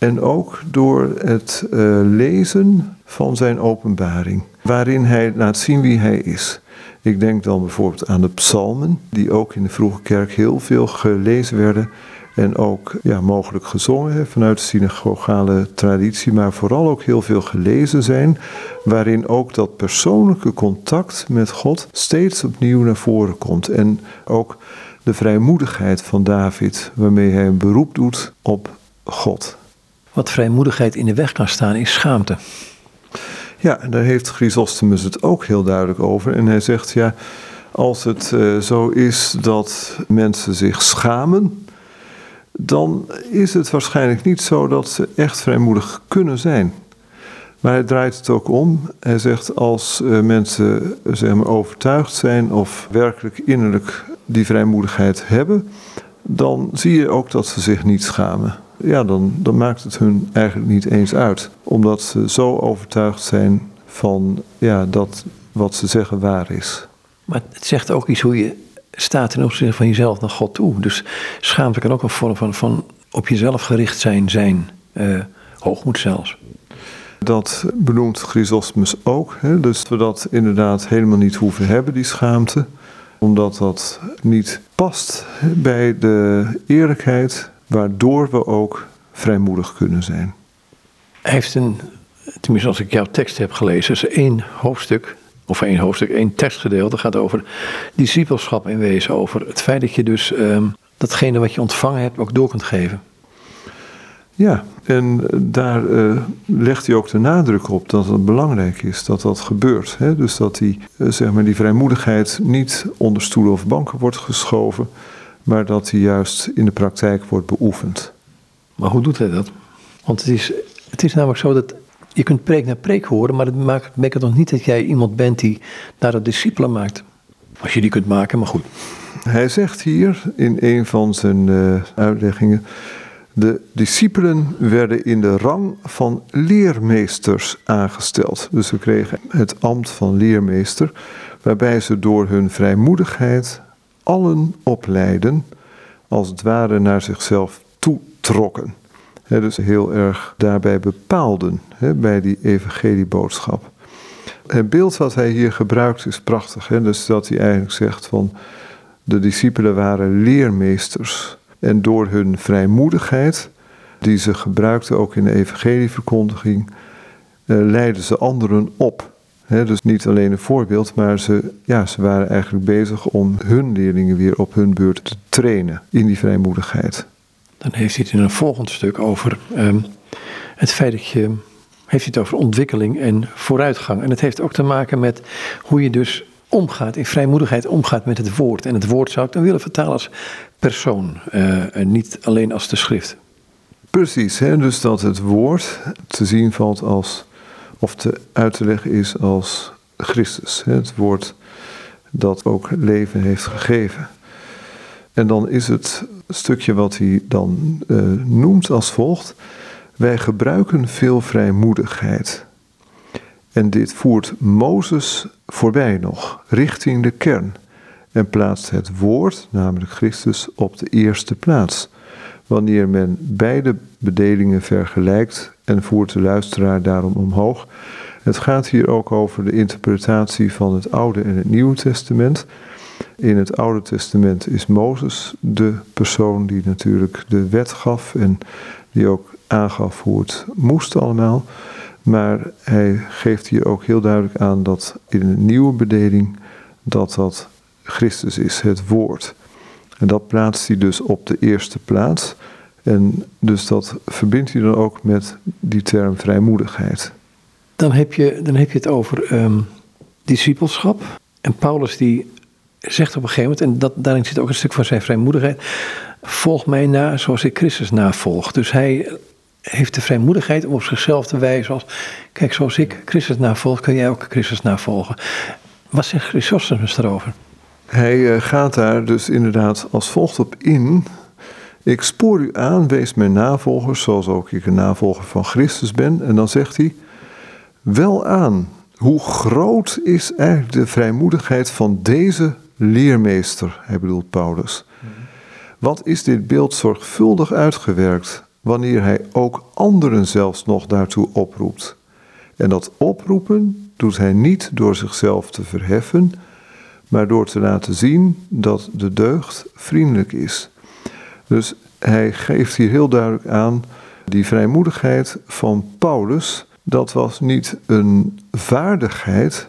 en ook door het uh, lezen van zijn openbaring, waarin hij laat zien wie hij is. Ik denk dan bijvoorbeeld aan de psalmen, die ook in de vroege kerk heel veel gelezen werden en ook ja, mogelijk gezongen vanuit de synagogale traditie, maar vooral ook heel veel gelezen zijn, waarin ook dat persoonlijke contact met God steeds opnieuw naar voren komt. En ook de vrijmoedigheid van David, waarmee hij een beroep doet op God. Wat vrijmoedigheid in de weg kan staan, is schaamte. Ja, daar heeft Chrysostomus het ook heel duidelijk over. En hij zegt, ja, als het uh, zo is dat mensen zich schamen, dan is het waarschijnlijk niet zo dat ze echt vrijmoedig kunnen zijn. Maar hij draait het ook om. Hij zegt als uh, mensen zeg maar, overtuigd zijn of werkelijk innerlijk die vrijmoedigheid hebben, dan zie je ook dat ze zich niet schamen. Ja, dan, dan maakt het hun eigenlijk niet eens uit. Omdat ze zo overtuigd zijn van ja, dat wat ze zeggen waar is. Maar het zegt ook iets hoe je staat ten opzichte van jezelf naar God toe. Dus schaamte kan ook een vorm van, van op jezelf gericht zijn, zijn. Uh, hoogmoed zelfs. Dat benoemt Chrysosmus ook. Hè? Dus we dat inderdaad helemaal niet hoeven hebben, die schaamte. Omdat dat niet past bij de eerlijkheid, waardoor we ook vrijmoedig kunnen zijn. Hij heeft een, tenminste als ik jouw tekst heb gelezen, is één hoofdstuk of één hoofdstuk, één tekstgedeelte gaat over discipelschap in wezen. Over het feit dat je dus um, datgene wat je ontvangen hebt ook door kunt geven. Ja, en daar uh, legt hij ook de nadruk op dat het belangrijk is dat dat gebeurt. Hè? Dus dat die, uh, zeg maar die vrijmoedigheid niet onder stoelen of banken wordt geschoven, maar dat die juist in de praktijk wordt beoefend. Maar hoe doet hij dat? Want het is, het is namelijk zo dat je kunt preek naar preek horen, maar dat maakt, het nog niet dat jij iemand bent die naar de discipelen maakt. Als je die kunt maken, maar goed. Hij zegt hier in een van zijn uh, uitleggingen. De discipelen werden in de rang van leermeesters aangesteld. Dus ze kregen het ambt van leermeester, waarbij ze door hun vrijmoedigheid allen opleiden, als het ware naar zichzelf toetrokken dus heel erg daarbij bepaalden bij die evangelieboodschap. Het beeld wat hij hier gebruikt is prachtig. dus dat hij eigenlijk zegt van de discipelen waren leermeesters. En door hun vrijmoedigheid, die ze gebruikten ook in de evangelieverkondiging, eh, leidden ze anderen op. dus niet alleen een voorbeeld, maar ze, ja, ze waren eigenlijk bezig om hun leerlingen weer op hun beurt te trainen in die vrijmoedigheid. Dan heeft hij het in een volgend stuk over ehm, het feit dat je. Heeft hij het over ontwikkeling en vooruitgang. En het heeft ook te maken met hoe je dus omgaat, in vrijmoedigheid omgaat met het woord. En het woord zou ik dan willen vertalen als persoon, uh, en niet alleen als de schrift. Precies, hè? dus dat het woord te zien valt als, of te uit te leggen is als Christus. Het woord dat ook leven heeft gegeven. En dan is het stukje wat hij dan uh, noemt als volgt. Wij gebruiken veel vrijmoedigheid. En dit voert Mozes voorbij nog, richting de kern. En plaatst het woord, namelijk Christus, op de eerste plaats. Wanneer men beide bedelingen vergelijkt en voert de luisteraar daarom omhoog. Het gaat hier ook over de interpretatie van het Oude en het Nieuwe Testament. In het Oude Testament is Mozes de persoon die natuurlijk de wet gaf en die ook aangaf hoe het moest allemaal. Maar hij geeft hier ook heel duidelijk aan dat in een nieuwe bedeling dat dat Christus is, het woord. En dat plaatst hij dus op de eerste plaats. En dus dat verbindt hij dan ook met die term vrijmoedigheid. Dan heb je, dan heb je het over um, discipelschap. En Paulus die zegt op een gegeven moment, en dat, daarin zit ook een stuk van zijn vrijmoedigheid, volg mij na zoals ik Christus navolg. Dus hij heeft de vrijmoedigheid om op zichzelf te wijzen als, kijk, zoals ik Christus navolg, kun jij ook Christus navolgen. Wat zegt Chrysostomus daarover? Hij eh, gaat daar dus inderdaad als volgt op in. Ik spoor u aan, wees mijn navolger, zoals ook ik een navolger van Christus ben. En dan zegt hij, wel aan, hoe groot is eigenlijk de vrijmoedigheid van deze leermeester, hij bedoelt Paulus. Wat is dit beeld zorgvuldig uitgewerkt wanneer hij ook anderen zelfs nog daartoe oproept? En dat oproepen doet hij niet door zichzelf te verheffen, maar door te laten zien dat de deugd vriendelijk is. Dus hij geeft hier heel duidelijk aan die vrijmoedigheid van Paulus. Dat was niet een vaardigheid,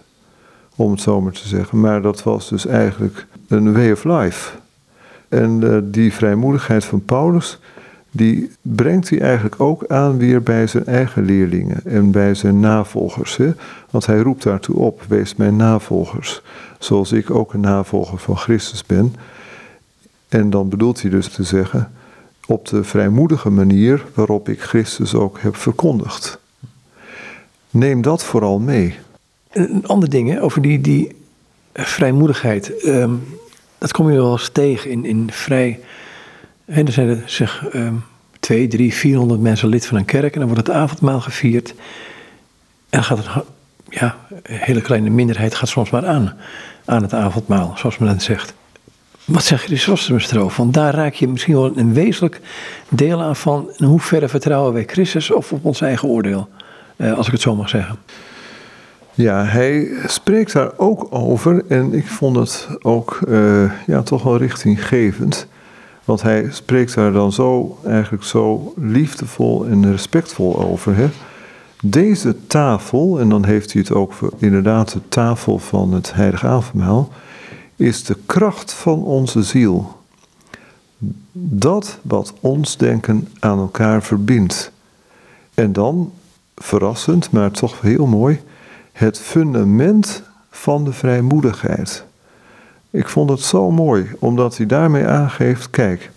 om het zo maar te zeggen, maar dat was dus eigenlijk een way of life. En uh, die vrijmoedigheid van Paulus, die brengt hij eigenlijk ook aan weer bij zijn eigen leerlingen en bij zijn navolgers. Want hij roept daartoe op, wees mijn navolgers, zoals ik ook een navolger van Christus ben. En dan bedoelt hij dus te zeggen, op de vrijmoedige manier waarop ik Christus ook heb verkondigd. Neem dat vooral mee. Een ander ding over die, die vrijmoedigheid. Um, dat kom je wel eens tegen in, in vrij. En er zijn er zeg um, twee, drie, vierhonderd mensen lid van een kerk. En dan wordt het avondmaal gevierd. En dan gaat het, ja, een hele kleine minderheid gaat soms maar aan. Aan het avondmaal, zoals men zegt. Wat zegt Chrysostomus erover? Want daar raak je misschien wel een wezenlijk deel aan van in hoeverre vertrouwen wij Christus of op ons eigen oordeel, eh, als ik het zo mag zeggen. Ja, hij spreekt daar ook over en ik vond het ook uh, ja, toch wel richtinggevend. Want hij spreekt daar dan zo, eigenlijk zo liefdevol en respectvol over. Hè? Deze tafel, en dan heeft hij het ook inderdaad de tafel van het Heilige Avondmaal is de kracht van onze ziel. Dat wat ons denken aan elkaar verbindt. En dan, verrassend, maar toch heel mooi, het fundament van de vrijmoedigheid. Ik vond het zo mooi, omdat hij daarmee aangeeft: kijk,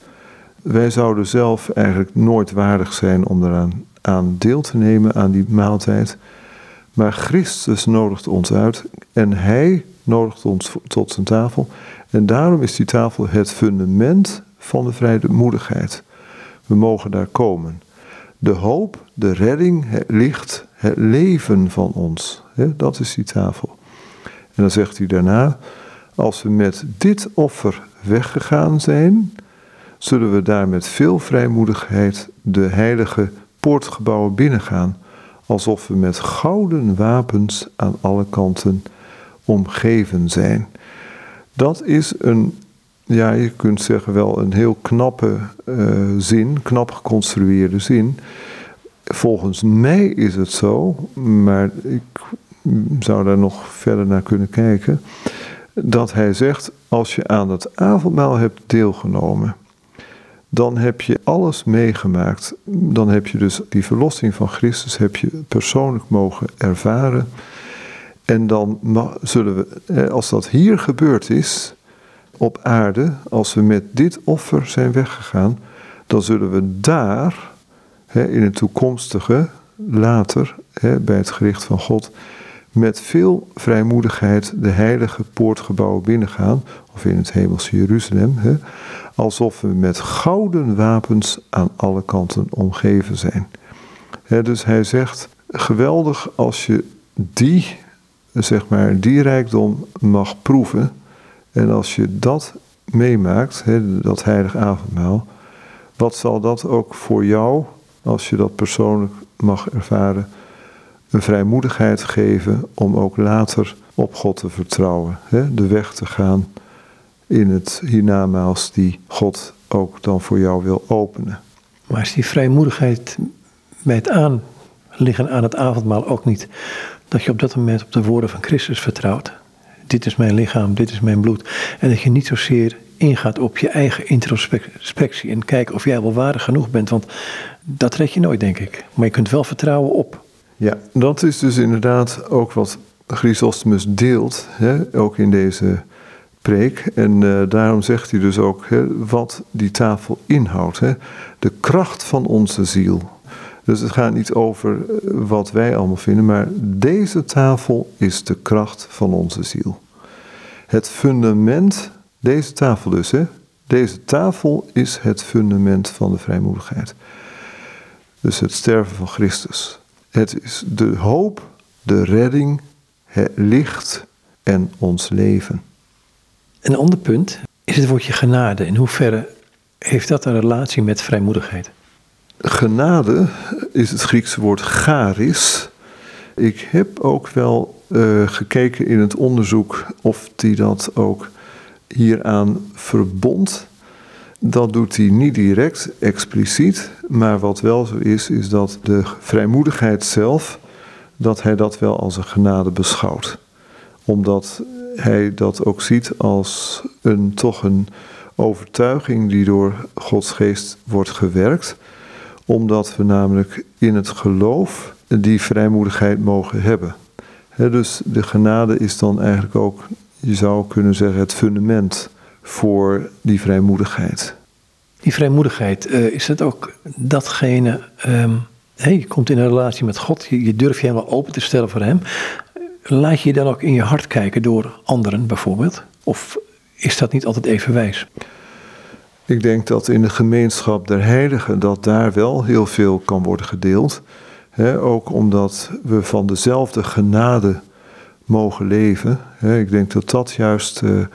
wij zouden zelf eigenlijk nooit waardig zijn om eraan aan deel te nemen aan die maaltijd. Maar Christus nodigt ons uit en Hij nodigt ons tot zijn tafel. En daarom is die tafel het fundament van de vrijmoedigheid. We mogen daar komen. De hoop, de redding, het licht, het leven van ons. dat is die tafel. En dan zegt hij daarna: Als we met dit offer weggegaan zijn, zullen we daar met veel vrijmoedigheid de heilige poortgebouwen binnengaan, alsof we met gouden wapens aan alle kanten omgeven zijn. Dat is een, ja, je kunt zeggen wel een heel knappe uh, zin, knap geconstrueerde zin. Volgens mij is het zo, maar ik zou daar nog verder naar kunnen kijken, dat hij zegt, als je aan het avondmaal hebt deelgenomen, dan heb je alles meegemaakt. Dan heb je dus die verlossing van Christus heb je persoonlijk mogen ervaren. En dan zullen we, als dat hier gebeurd is, op aarde, als we met dit offer zijn weggegaan, dan zullen we daar, in het toekomstige, later, bij het gericht van God, met veel vrijmoedigheid de heilige poortgebouwen binnengaan, of in het hemelse Jeruzalem, alsof we met gouden wapens aan alle kanten omgeven zijn. dus hij zegt, geweldig als je die zeg maar, die rijkdom mag proeven. En als je dat meemaakt, dat heilige avondmaal, wat zal dat ook voor jou, als je dat persoonlijk mag ervaren, een vrijmoedigheid geven om ook later op God te vertrouwen. De weg te gaan in het hiernamaals die God ook dan voor jou wil openen. Maar is die vrijmoedigheid bij het aanliggen aan het avondmaal ook niet dat je op dat moment op de woorden van Christus vertrouwt. Dit is mijn lichaam, dit is mijn bloed. En dat je niet zozeer ingaat op je eigen introspectie en kijken of jij wel waardig genoeg bent. Want dat red je nooit, denk ik. Maar je kunt wel vertrouwen op. Ja, dat is dus inderdaad ook wat Chrysostomus deelt, hè, ook in deze En uh, daarom zegt hij dus ook hè, wat die tafel inhoudt. Hè. De kracht van onze ziel. Dus het gaat niet over eh, wat wij allemaal vinden, maar deze tafel is de kracht van onze ziel. Het fundament, deze tafel dus, hè, deze tafel is het fundament van de vrijmoedigheid. Dus het sterven van Christus. Het is de hoop, de redding, het licht en ons leven. Een ander punt is het woordje genade. In hoeverre heeft dat een relatie met vrijmoedigheid? Genade is het Griekse woord charis. Ik heb ook wel uh, gekeken in het onderzoek of die dat ook hieraan verbond. Dat doet hij niet direct, expliciet. Maar wat wel zo is, is dat de vrijmoedigheid zelf, dat hij dat wel als een genade beschouwt. Omdat hij dat ook ziet als een toch een overtuiging die door Gods geest wordt gewerkt. Omdat we namelijk in het geloof die vrijmoedigheid mogen hebben. dus de genade is dan eigenlijk ook, je zou kunnen zeggen, het fundament voor die vrijmoedigheid. Die vrijmoedigheid, uh, is het ook datgene, um, je komt in een relatie met God, je, je durft je helemaal open te stellen voor Hem. Laat je dan ook in je hart kijken door anderen bijvoorbeeld? Of is dat niet altijd even wijs? Ik denk dat in de gemeenschap der heiligen dat daar wel heel veel kan worden gedeeld. ook omdat we van dezelfde genade mogen leven. ik denk dat dat juist uh,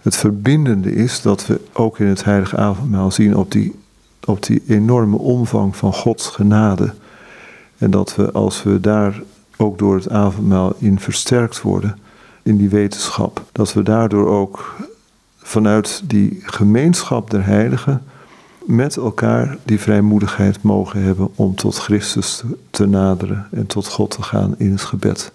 het verbindende is dat we ook in het heilige avondmaal zien op die, op die enorme omvang van Gods genade. En dat we als we daar ook door het avondmaal in versterkt worden, in die wetenschap, dat we daardoor ook vanuit die gemeenschap der heiligen met elkaar die vrijmoedigheid mogen hebben om tot Christus te naderen en tot God te gaan in het gebed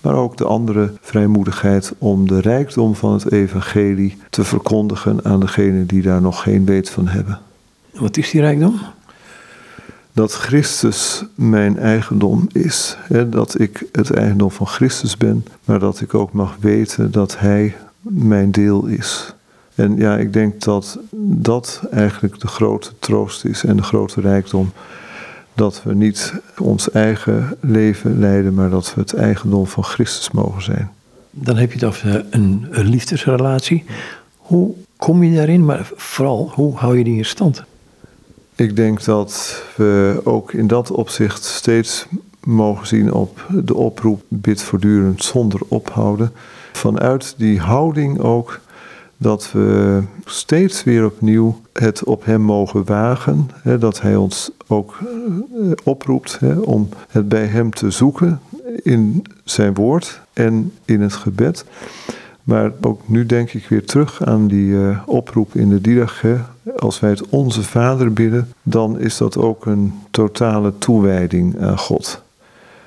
maar ook de andere vrijmoedigheid om de rijkdom van het evangelie te verkondigen aan degenen die daar nog geen weet van hebben. Wat is die rijkdom? Dat Christus mijn eigendom is. Hè, dat ik het eigendom van Christus ben, maar dat ik ook mag weten dat Hij mijn deel is. En ja, ik denk dat dat eigenlijk de grote troost is en de grote rijkdom dat we niet ons eigen leven leiden, maar dat we het eigendom van Christus mogen zijn. Dan heb je het over een, een liefdesrelatie. Hoe kom je daarin, maar vooral, hoe hou je die in stand? Ik denk dat we ook in dat opzicht steeds mogen zien op de oproep bid voortdurend zonder ophouden. Vanuit die houding ook dat we steeds weer opnieuw het op Hem mogen wagen. Hè, dat Hij ons ook eh, oproept hè, om het bij Hem te zoeken in Zijn woord en in het gebed. Maar ook nu denk ik weer terug aan die uh, oproep in de Dirach. Als wij het Onze Vader bidden, dan is dat ook een totale toewijding aan God.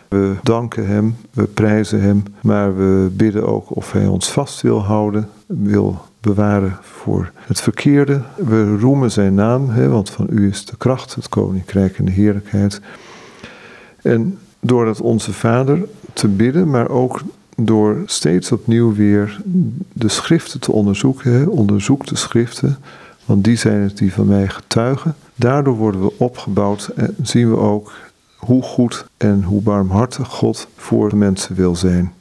We danken Hem, we prijzen Hem, maar we bidden ook of Hij ons vast wil houden, wil bewaren voor het verkeerde. We roemen zijn naam, hè, want van u is de kracht, het koninkrijk en de heerlijkheid. En door dat onze Vader te bidden, maar ook door steeds opnieuw weer de schriften te onderzoeken. Onderzoek de schriften, want die zijn het die van mij getuigen. Daardoor worden we opgebouwd en zien we ook hoe goed en hoe barmhartig God voor de mensen wil zijn.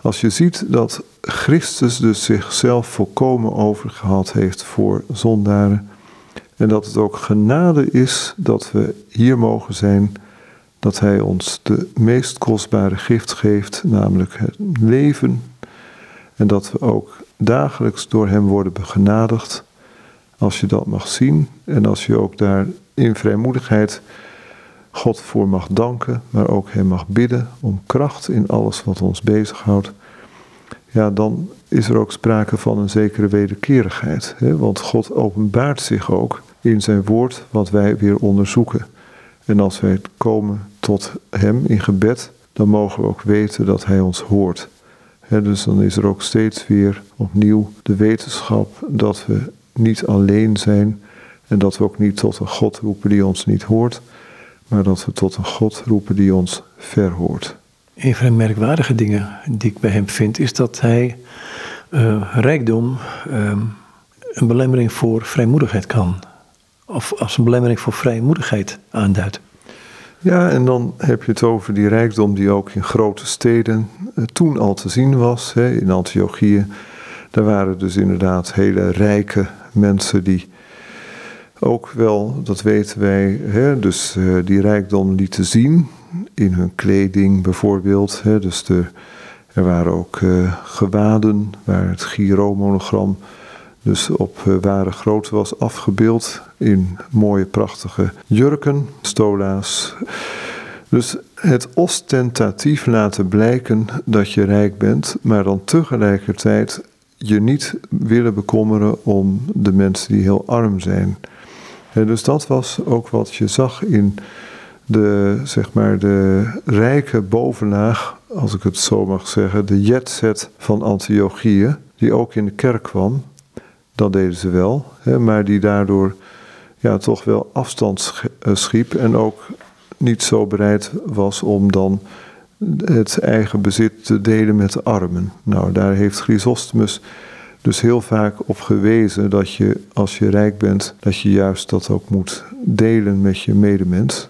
Als je ziet dat Christus dus zichzelf volkomen overgehaald heeft voor zondaren. En dat het ook genade is dat we hier mogen zijn. Dat Hij ons de meest kostbare gift geeft, namelijk het leven. En dat we ook dagelijks door Hem worden begenadigd. Als je dat mag zien en als je ook daar in vrijmoedigheid God voor mag danken, maar ook Hem mag bidden om kracht in alles wat ons bezighoudt ja, dan is er ook sprake van een zekere wederkerigheid. Hè? Want God openbaart zich ook in zijn woord wat wij weer onderzoeken. En als wij komen tot Hem in gebed, dan mogen we ook weten dat Hij ons hoort. dus dan is er ook steeds weer opnieuw de wetenschap dat we niet alleen zijn en dat we ook niet tot een God roepen die ons niet hoort, maar dat we tot een God roepen die ons verhoort. Een van de merkwaardige dingen die ik bij hem vind, is dat hij uh, rijkdom ehm, een belemmering voor vrijmoedigheid kan. Of als een belemmering voor vrijmoedigheid aanduidt. Ja, en dan heb je het over die rijkdom die ook in grote steden uh, toen al te zien was. Hè, in Antiochië, daar waren dus inderdaad hele rijke mensen die ook wel, dat weten wij, hè, dus uh, die rijkdom lieten zien in hun kleding bijvoorbeeld. Hè, dus er waren ook uh, gewaden waar het Giro-monogram dus op uh, ware grootte was afgebeeld in mooie prachtige jurken, stola's. Dus het ostentatief laten blijken dat je rijk bent, maar dan tegelijkertijd je niet willen bekommeren om de mensen die heel arm zijn. En dus dat was ook wat je zag in de, zeg maar, de rijke bovenlaag, als ik het zo mag zeggen, de jetset van Antiochieën, die ook in de kerk kwam. Dat deden ze wel, hè, maar die daardoor ja, toch wel afstand eh, schiep en ook niet zo bereid was om dan het eigen bezit te delen met de armen. Nou, daar heeft Chrysostomus dus heel vaak op gewezen dat je, als je rijk bent, dat je juist dat ook moet delen met je medemens.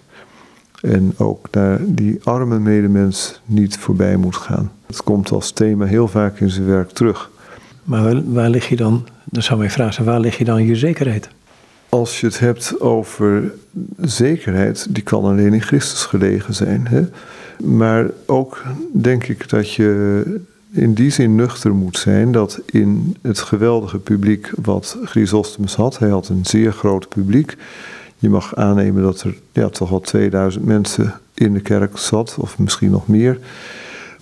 En ook naar die arme medemens niet voorbij moet gaan. Het komt als thema heel vaak in zijn werk terug. Maar waar lig je dan, dan zou mijn vraag waar lig je dan je zekerheid? Als je het hebt over zekerheid, die kan alleen in Christus gelegen zijn. Hè? Maar ook denk ik dat je in die zin nuchter moet zijn dat in het geweldige publiek wat Chrysostomus had, hij had een zeer groot publiek. Je mag aannemen dat er ja, toch wel 2000 mensen in de kerk zat, of misschien nog meer.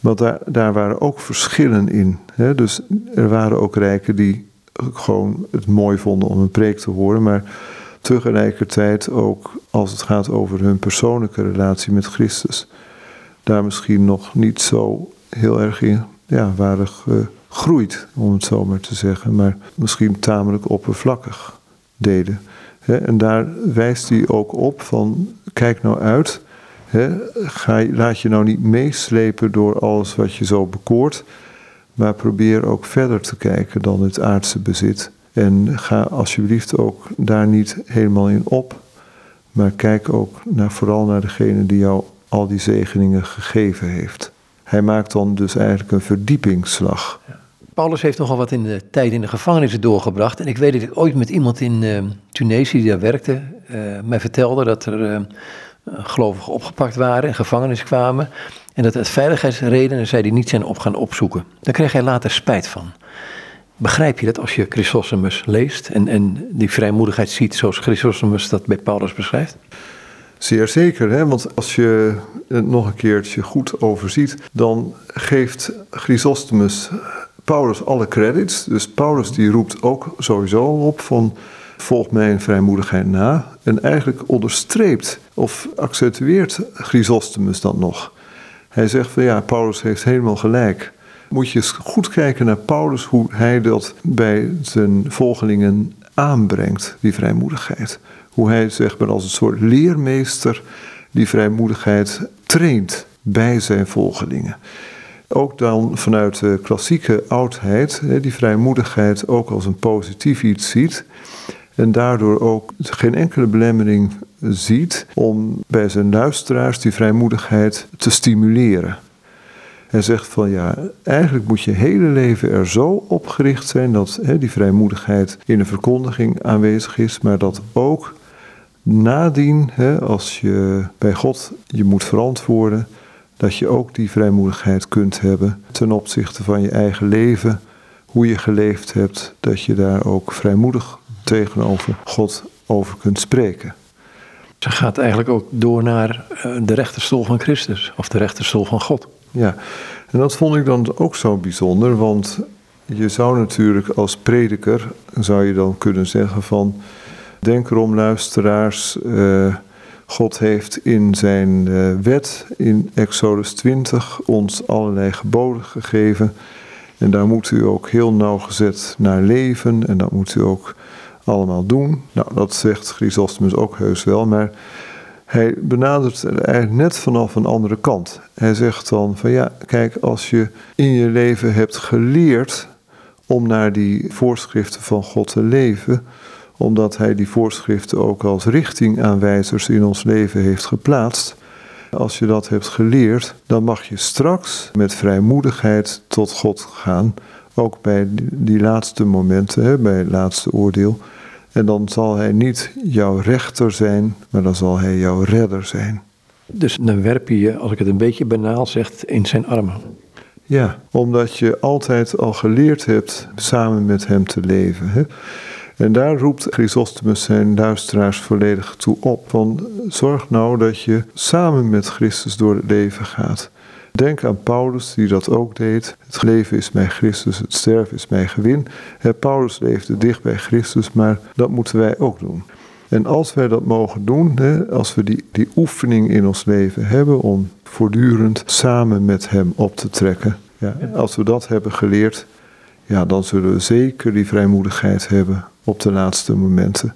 Maar daar, daar waren ook verschillen in. Hè? Dus er waren ook rijken die gewoon het mooi vonden om een preek te horen, maar tegelijkertijd ook als het gaat over hun persoonlijke relatie met Christus, daar misschien nog niet zo heel erg in ja, waren gegroeid, om het zo maar te zeggen, maar misschien tamelijk oppervlakkig deden. En daar wijst hij ook op van, kijk nou uit, laat je nou niet meeslepen door alles wat je zo bekoort, maar probeer ook verder te kijken dan het aardse bezit. En ga alsjeblieft ook daar niet helemaal in op, maar kijk ook naar, vooral naar degene die jou al die zegeningen gegeven heeft. Hij maakt dan dus eigenlijk een verdiepingsslag. Paulus heeft nogal wat in de tijd in de gevangenissen doorgebracht. En ik weet dat ik ooit met iemand in uh, Tunesië die daar werkte, uh, mij vertelde dat er uh, gelovigen opgepakt waren en gevangenis kwamen. En dat uit veiligheidsredenen zij die niet zijn op gaan opzoeken. Daar kreeg hij later spijt van. Begrijp je dat als je Chrysostomus leest en, en die vrijmoedigheid ziet zoals Chrysostomus dat bij Paulus beschrijft? Zeer zeker, hè? want als je het nog een keertje goed overziet, dan geeft Chrysostomus Paulus alle credits. Dus Paulus die roept ook sowieso op van volg mijn vrijmoedigheid na. En eigenlijk onderstreept of accentueert Chrysostomus dan nog. Hij zegt van ja, Paulus heeft helemaal gelijk. Moet je eens goed kijken naar Paulus, hoe hij dat bij zijn volgelingen aanbrengt, die vrijmoedigheid. Hoe hij zeg maar als een soort leermeester die vrijmoedigheid traint bij zijn volgelingen. Ook dan vanuit de klassieke oudheid, die vrijmoedigheid ook als een positief iets ziet. En daardoor ook geen enkele belemmering ziet om bij zijn luisteraars die vrijmoedigheid te stimuleren. Hij zegt van ja, eigenlijk moet je hele leven er zo op gericht zijn dat die vrijmoedigheid in de verkondiging aanwezig is, maar dat ook nadien, als je bij God je moet verantwoorden, dat je ook die vrijmoedigheid kunt hebben ten opzichte van je eigen leven, hoe je geleefd hebt, dat je daar ook vrijmoedig tegenover God over kunt spreken. Ze gaat eigenlijk ook door naar eh, de rechterstoel van Christus of de rechterstoel van God. Ja, en dat vond ik dan ook zo bijzonder, want je zou natuurlijk als prediker, zou je dan kunnen zeggen van, denk erom luisteraars, uh, God heeft in zijn uh, wet, in Exodus 20, ons allerlei geboden gegeven. En daar moet u ook heel nauwgezet naar leven en dat moet u ook allemaal doen. Nou, dat zegt Chrysostomus ook heus wel, maar hij benadert het eigenlijk net vanaf een andere kant. Hij zegt dan van ja, kijk, als je in je leven hebt geleerd om naar die voorschriften van God te leven, omdat hij die voorschriften ook als richtingaanwijzers in ons leven heeft geplaatst. Als je dat hebt geleerd, dan mag je straks met vrijmoedigheid tot God gaan. Ook bij die laatste momenten, bij het laatste oordeel. En dan zal hij niet jouw rechter zijn, maar dan zal hij jouw redder zijn. Dus dan werp je je, als ik het een beetje banaal zeg, in zijn armen. Ja, omdat je altijd al geleerd hebt samen met hem te leven. Hè? En daar roept Chrysostomus zijn luisteraars volledig toe op. Van zorg nou dat je samen met Christus door het leven gaat. Denk aan Paulus die dat ook deed. Het leven is mij Christus, het sterven is mij gewin. Paulus leefde dicht bij Christus, maar dat moeten wij ook doen. En als wij dat mogen doen, als we die, die oefening in ons leven hebben om voortdurend samen met Hem op te trekken, ja, als we dat hebben geleerd, ja, dan zullen we zeker die vrijmoedigheid hebben op de laatste momenten.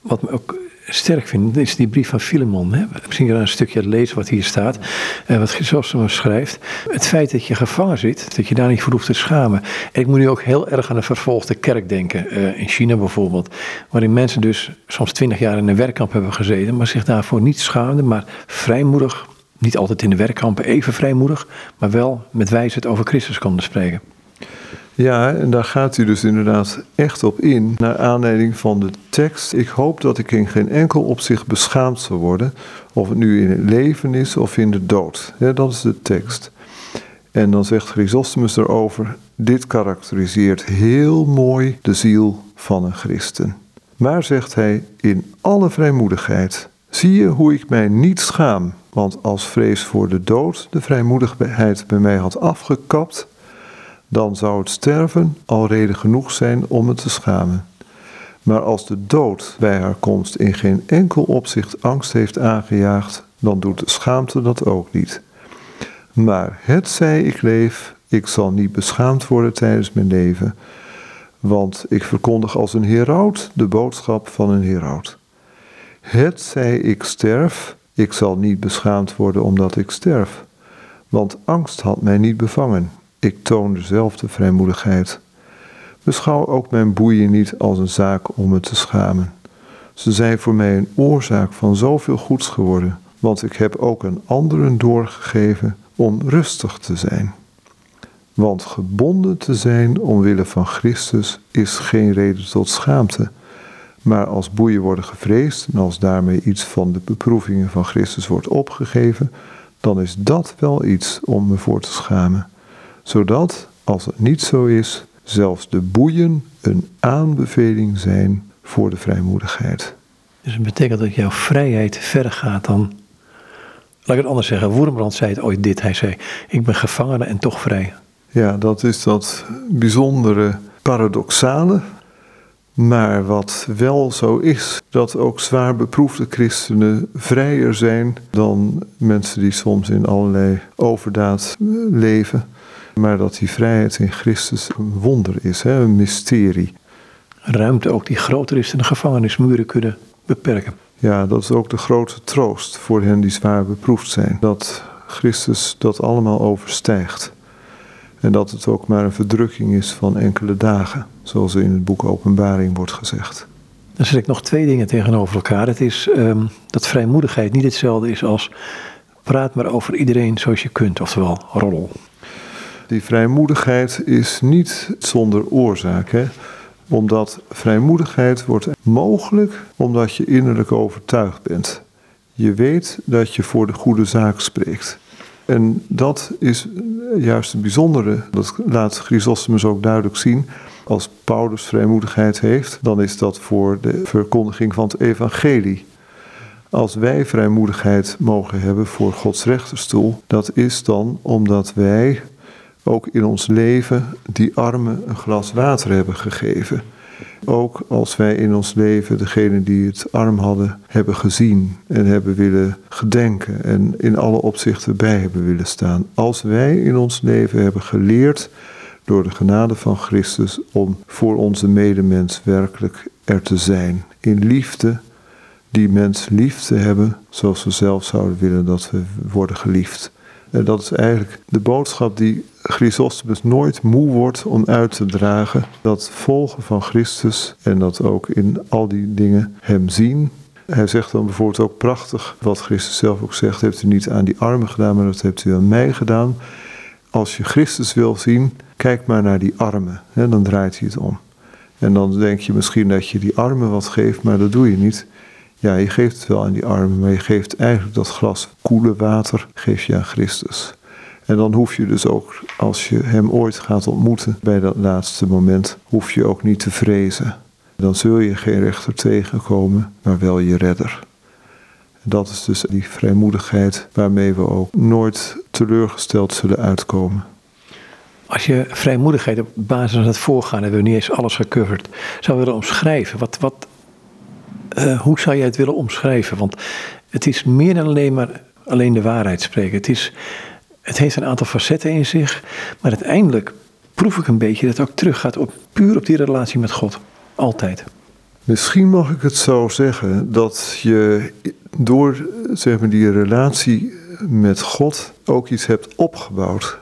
Wat me ook sterk vind, is die brief van Filemon. Hè? Misschien een stukje lezen wat hier staat, uh, wat Chrysostom schrijft. Het feit dat je gevangen zit, dat je daar niet voor hoeft te schamen. En ik moet nu ook heel erg aan de vervolgde kerk denken, uh, in China bijvoorbeeld. Waarin mensen dus soms twintig jaar in een werkkamp hebben gezeten, maar zich daarvoor niet schaamden, maar vrijmoedig, niet altijd in de werkkampen even vrijmoedig, maar wel met wijsheid over Christus konden spreken. Ja, en daar gaat u dus inderdaad echt op in, naar aanleiding van de tekst. Ik hoop dat ik in geen enkel opzicht beschaamd zal worden, of het nu in het leven is of in de dood. Dat is de tekst. En dan zegt Chrysostomus erover, dit karakteriseert heel mooi de ziel van een christen. Maar zegt hij, in alle vrijmoedigheid, zie je hoe ik mij niet schaam, want als vrees voor de dood de vrijmoedigheid bij mij had afgekapt, dan zou het sterven al reden genoeg zijn om het te schamen. Maar als de dood bij haar komst in geen enkel opzicht angst heeft aangejaagd, dan doet de schaamte dat ook niet. Maar het zij ik leef, ik zal niet beschaamd worden tijdens mijn leven, want ik verkondig als een heraut de boodschap van een heraut. Het zij ik sterf, ik zal niet beschaamd worden omdat ik sterf, want angst had mij niet bevangen. Ik toon dezelfde vrijmoedigheid. Beschouw ook mijn boeien niet als een zaak om me te schamen. Ze zijn voor mij een oorzaak van zoveel goeds geworden, want ik heb ook een anderen doorgegeven om rustig te zijn. Want gebonden te zijn omwille van Christus is geen reden tot schaamte. Maar als boeien worden gevreesd en als daarmee iets van de beproevingen van Christus wordt opgegeven, dan is dat wel iets om me voor te schamen zodat, als het niet zo is, zelfs de boeien een aanbeveling zijn voor de vrijmoedigheid. Dus het betekent dat jouw vrijheid verder gaat dan. Laat ik het anders zeggen. Woermbrand zei het ooit dit. Hij zei: Ik ben gevangene en toch vrij. Ja, dat is dat bijzondere paradoxale. Maar wat wel zo is, dat ook zwaar beproefde christenen vrijer zijn dan mensen die soms in allerlei overdaad leven. Maar dat die vrijheid in Christus een wonder is, hè, een mysterie. Ruimte ook die groter is dan de gevangenismuren kunnen beperken. Ja, dat is ook de grote troost voor hen die zwaar beproefd zijn. Dat Christus dat allemaal overstijgt. En dat het ook maar een verdrukking is van enkele dagen, zoals in het boek Openbaring wordt gezegd. Dan zet ik nog twee dingen tegenover elkaar. Het is um, dat vrijmoedigheid niet hetzelfde is als praat maar over iedereen zoals je kunt, oftewel roddel. Die vrijmoedigheid is niet zonder oorzaak. Hè? Omdat vrijmoedigheid wordt mogelijk omdat je innerlijk overtuigd bent. Je weet dat je voor de goede zaak spreekt. En dat is juist het bijzondere. Dat laat Chrysostomus ook duidelijk zien. Als Paulus vrijmoedigheid heeft, dan is dat voor de verkondiging van het evangelie. Als wij vrijmoedigheid mogen hebben voor Gods rechterstoel, dat is dan omdat wij ook in ons leven die armen een glas water hebben gegeven. Ook als wij in ons leven degene die het arm hadden, hebben gezien en hebben willen gedenken en in alle opzichten bij hebben willen staan. Als wij in ons leven hebben geleerd door de genade van Christus om voor onze medemens werkelijk er te zijn. In liefde, die mens lief te hebben zoals we zelf zouden willen dat we worden geliefd. En dat is eigenlijk de boodschap die Chrysostomus nooit moe wordt om uit te dragen. Dat volgen van Christus en dat ook in al die dingen hem zien. Hij zegt dan bijvoorbeeld ook prachtig, wat Christus zelf ook zegt, heeft u niet aan die armen gedaan, maar dat hebt u aan mij gedaan. Als je Christus wil zien, kijk maar naar die armen. Hè, dan draait hij het om. En dan denk je misschien dat je die armen wat geeft, maar dat doe je niet. Ja, je geeft het wel aan die armen, maar je geeft eigenlijk dat glas koele water, geef je aan Christus. En dan hoef je dus ook, als je hem ooit gaat ontmoeten bij dat laatste moment, hoef je ook niet te vrezen. Dan zul je geen rechter tegenkomen, maar wel je redder. Dat is dus die vrijmoedigheid waarmee we ook nooit teleurgesteld zullen uitkomen. Als je vrijmoedigheid op basis van het voorgaan, hebben we niet eens alles gecoverd, zou willen omschrijven, wat, wat, uh, hoe zou jij het willen omschrijven? Want het is meer dan alleen maar alleen de waarheid spreken. Het, is, het heeft een aantal facetten in zich, maar uiteindelijk proef ik een beetje dat het ook teruggaat op, puur op die relatie met God. Altijd. Misschien mag ik het zo zeggen dat je door zeg maar, die relatie met God ook iets hebt opgebouwd.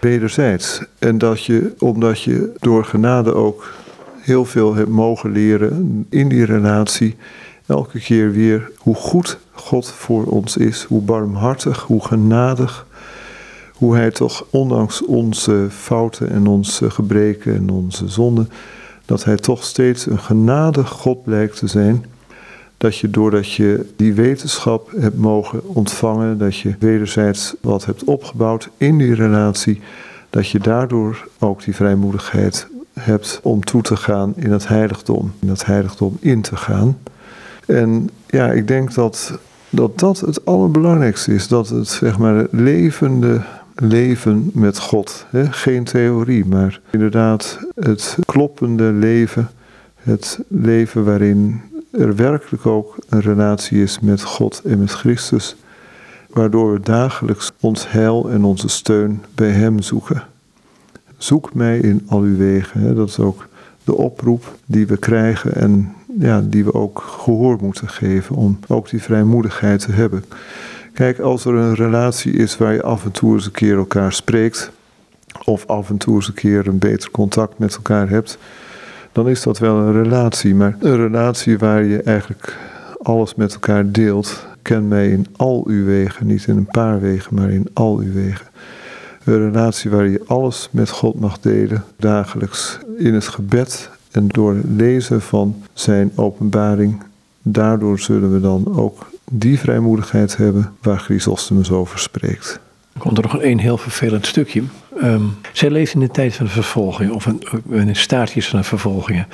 Wederzijds. En dat je, omdat je door genade ook heel veel hebt mogen leren in die relatie, elke keer weer hoe goed God voor ons is, hoe barmhartig, hoe genadig, hoe Hij toch ondanks onze fouten en onze gebreken en onze zonden, dat Hij toch steeds een genadig God blijkt te zijn. Dat je doordat je die wetenschap hebt mogen ontvangen, dat je wederzijds wat hebt opgebouwd in die relatie, dat je daardoor ook die vrijmoedigheid hebt om toe te gaan in het heiligdom, in het heiligdom in te gaan. En ja, ik denk dat dat, dat het allerbelangrijkste is, dat het zeg maar levende leven met God, hè? geen theorie, maar inderdaad het kloppende leven, het leven waarin er werkelijk ook een relatie is met God en met Christus, waardoor we dagelijks ons heil en onze steun bij Hem zoeken. Zoek mij in al uw wegen. Hè? Dat is ook de oproep die we krijgen en ja, die we ook gehoor moeten geven om ook die vrijmoedigheid te hebben. Kijk, als er een relatie is waar je af en toe eens een keer elkaar spreekt, of af en toe eens een keer een beter contact met elkaar hebt, dan is dat wel een relatie. Maar een relatie waar je eigenlijk alles met elkaar deelt, ken mij in al uw wegen, niet in een paar wegen, maar in al uw wegen. Een relatie waar je alles met God mag delen, dagelijks in het gebed en door het lezen van zijn openbaring. Daardoor zullen we dan ook die vrijmoedigheid hebben waar Chrysostomus over spreekt. Er komt er nog een heel vervelend stukje. Um, zij leeft in de tijd van de vervolging, of een, in staartjes van de vervolgingen.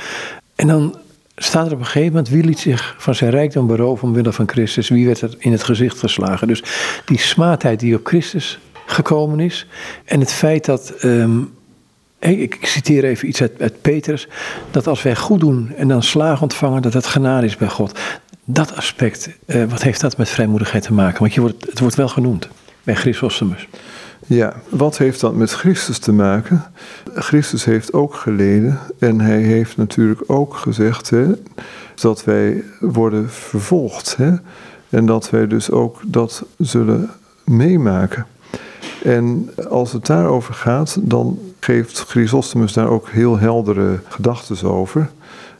En dan staat er op een gegeven moment, wie liet zich van zijn rijkdom beroven omwille van Christus? Wie werd er in het gezicht geslagen? Dus die smaadheid die op Christus gekomen is. En het feit dat, ehm, ik, citeer even iets uit, uit Petrus, dat als wij goed doen en dan slaag ontvangen, dat dat genade is bij God. Dat aspect, uh, wat heeft dat met vrijmoedigheid te maken? Want je wordt, het wordt wel genoemd bij Chrysostomus. Ja, wat heeft dat met Christus te maken? Christus heeft ook geleden en hij heeft natuurlijk ook gezegd hè, dat wij worden vervolgd. Hè, en dat wij dus ook dat zullen meemaken. En als het daarover gaat, dan geeft Chrysostomus daar ook heel heldere gedachten over.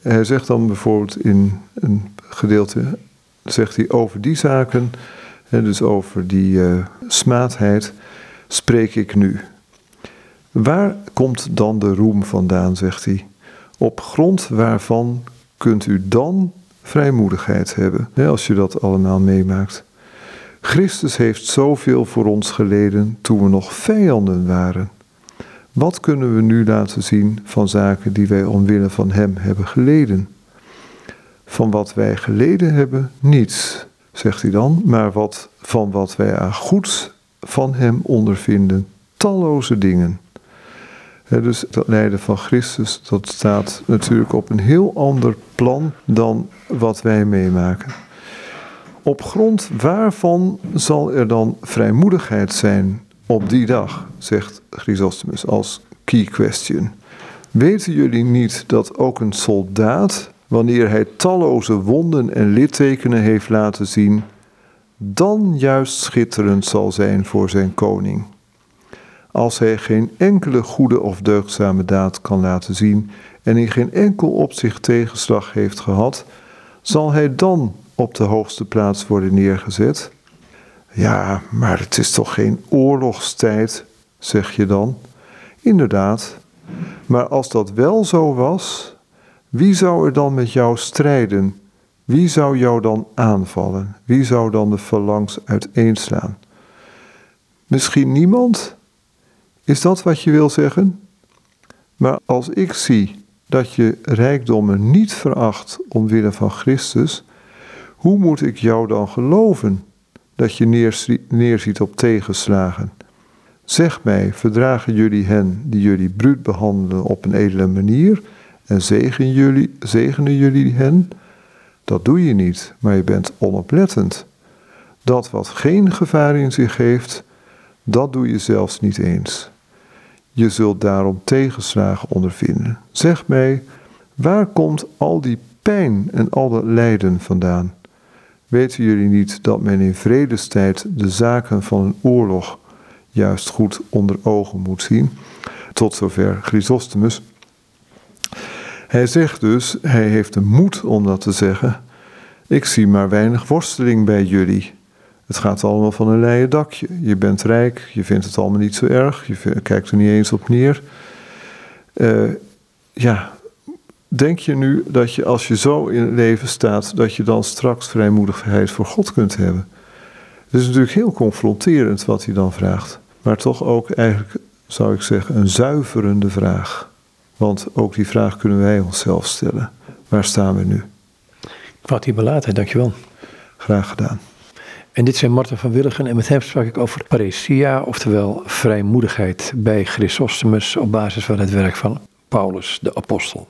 Hij zegt dan bijvoorbeeld in een gedeelte, zegt hij over die zaken, dus over die uh, smaadheid, spreek ik nu. Waar komt dan de roem vandaan, zegt hij. Op grond waarvan kunt u dan vrijmoedigheid hebben, als je dat allemaal meemaakt. Christus heeft zoveel voor ons geleden toen we nog vijanden waren. Wat kunnen we nu laten zien van zaken die wij omwille van Hem hebben geleden? Van wat wij geleden hebben, niets, zegt hij dan, maar wat, van wat wij aan goeds van Hem ondervinden, talloze dingen. dus dat lijden van Christus, dat staat natuurlijk op een heel ander plan dan wat wij meemaken. Op grond waarvan zal er dan vrijmoedigheid zijn op die dag, zegt Chrysostomus als key question. Weten jullie niet dat ook een soldaat, wanneer hij talloze wonden en littekenen heeft laten zien, dan juist schitterend zal zijn voor zijn koning? Als hij geen enkele goede of deugdzame daad kan laten zien en in geen enkel opzicht tegenslag heeft gehad, zal hij dan op de hoogste plaats worden neergezet. Ja, maar het is toch geen oorlogstijd, zeg je dan? Inderdaad. Maar als dat wel zo was, wie zou er dan met jou strijden? Wie zou jou dan aanvallen? Wie zou dan de phalanx uiteenslaan? Misschien niemand? Is dat wat je wil zeggen? Maar als ik zie dat je rijkdommen niet veracht omwille van Christus, hoe moet ik jou dan geloven dat je neerziet op tegenslagen? Zeg mij, verdragen jullie hen die jullie bruut behandelen op een edele manier en zegenen jullie, zegenen jullie hen? Dat doe je niet, maar je bent onoplettend. Dat wat geen gevaar in zich heeft, dat doe je zelfs niet eens. Je zult daarom tegenslagen ondervinden. Zeg mij, waar komt al die pijn en al dat lijden vandaan? Weten jullie niet dat men in vredestijd de zaken van een oorlog juist goed onder ogen moet zien? Tot zover Chrysostomus. Hij zegt dus, hij heeft de moed om dat te zeggen. Ik zie maar weinig worsteling bij jullie. Het gaat allemaal van een leien dakje. Je bent rijk, je vindt het allemaal niet zo erg, je kijkt er niet eens op neer. Uh, ja, denk je nu dat je als je zo in het leven staat, dat je dan straks vrijmoedigheid voor God kunt hebben? Het is natuurlijk heel confronterend wat hij dan vraagt, maar toch ook eigenlijk, zou ik zeggen, een zuiverende vraag. Want ook die vraag kunnen wij onszelf stellen. Waar staan we nu? Wat die belaten, dankjewel. Graag gedaan. En dit zijn Marten van Willigen en met hem sprak ik over paresia, oftewel vrijmoedigheid bij Chrysostomus op basis van het werk van Paulus de apostel.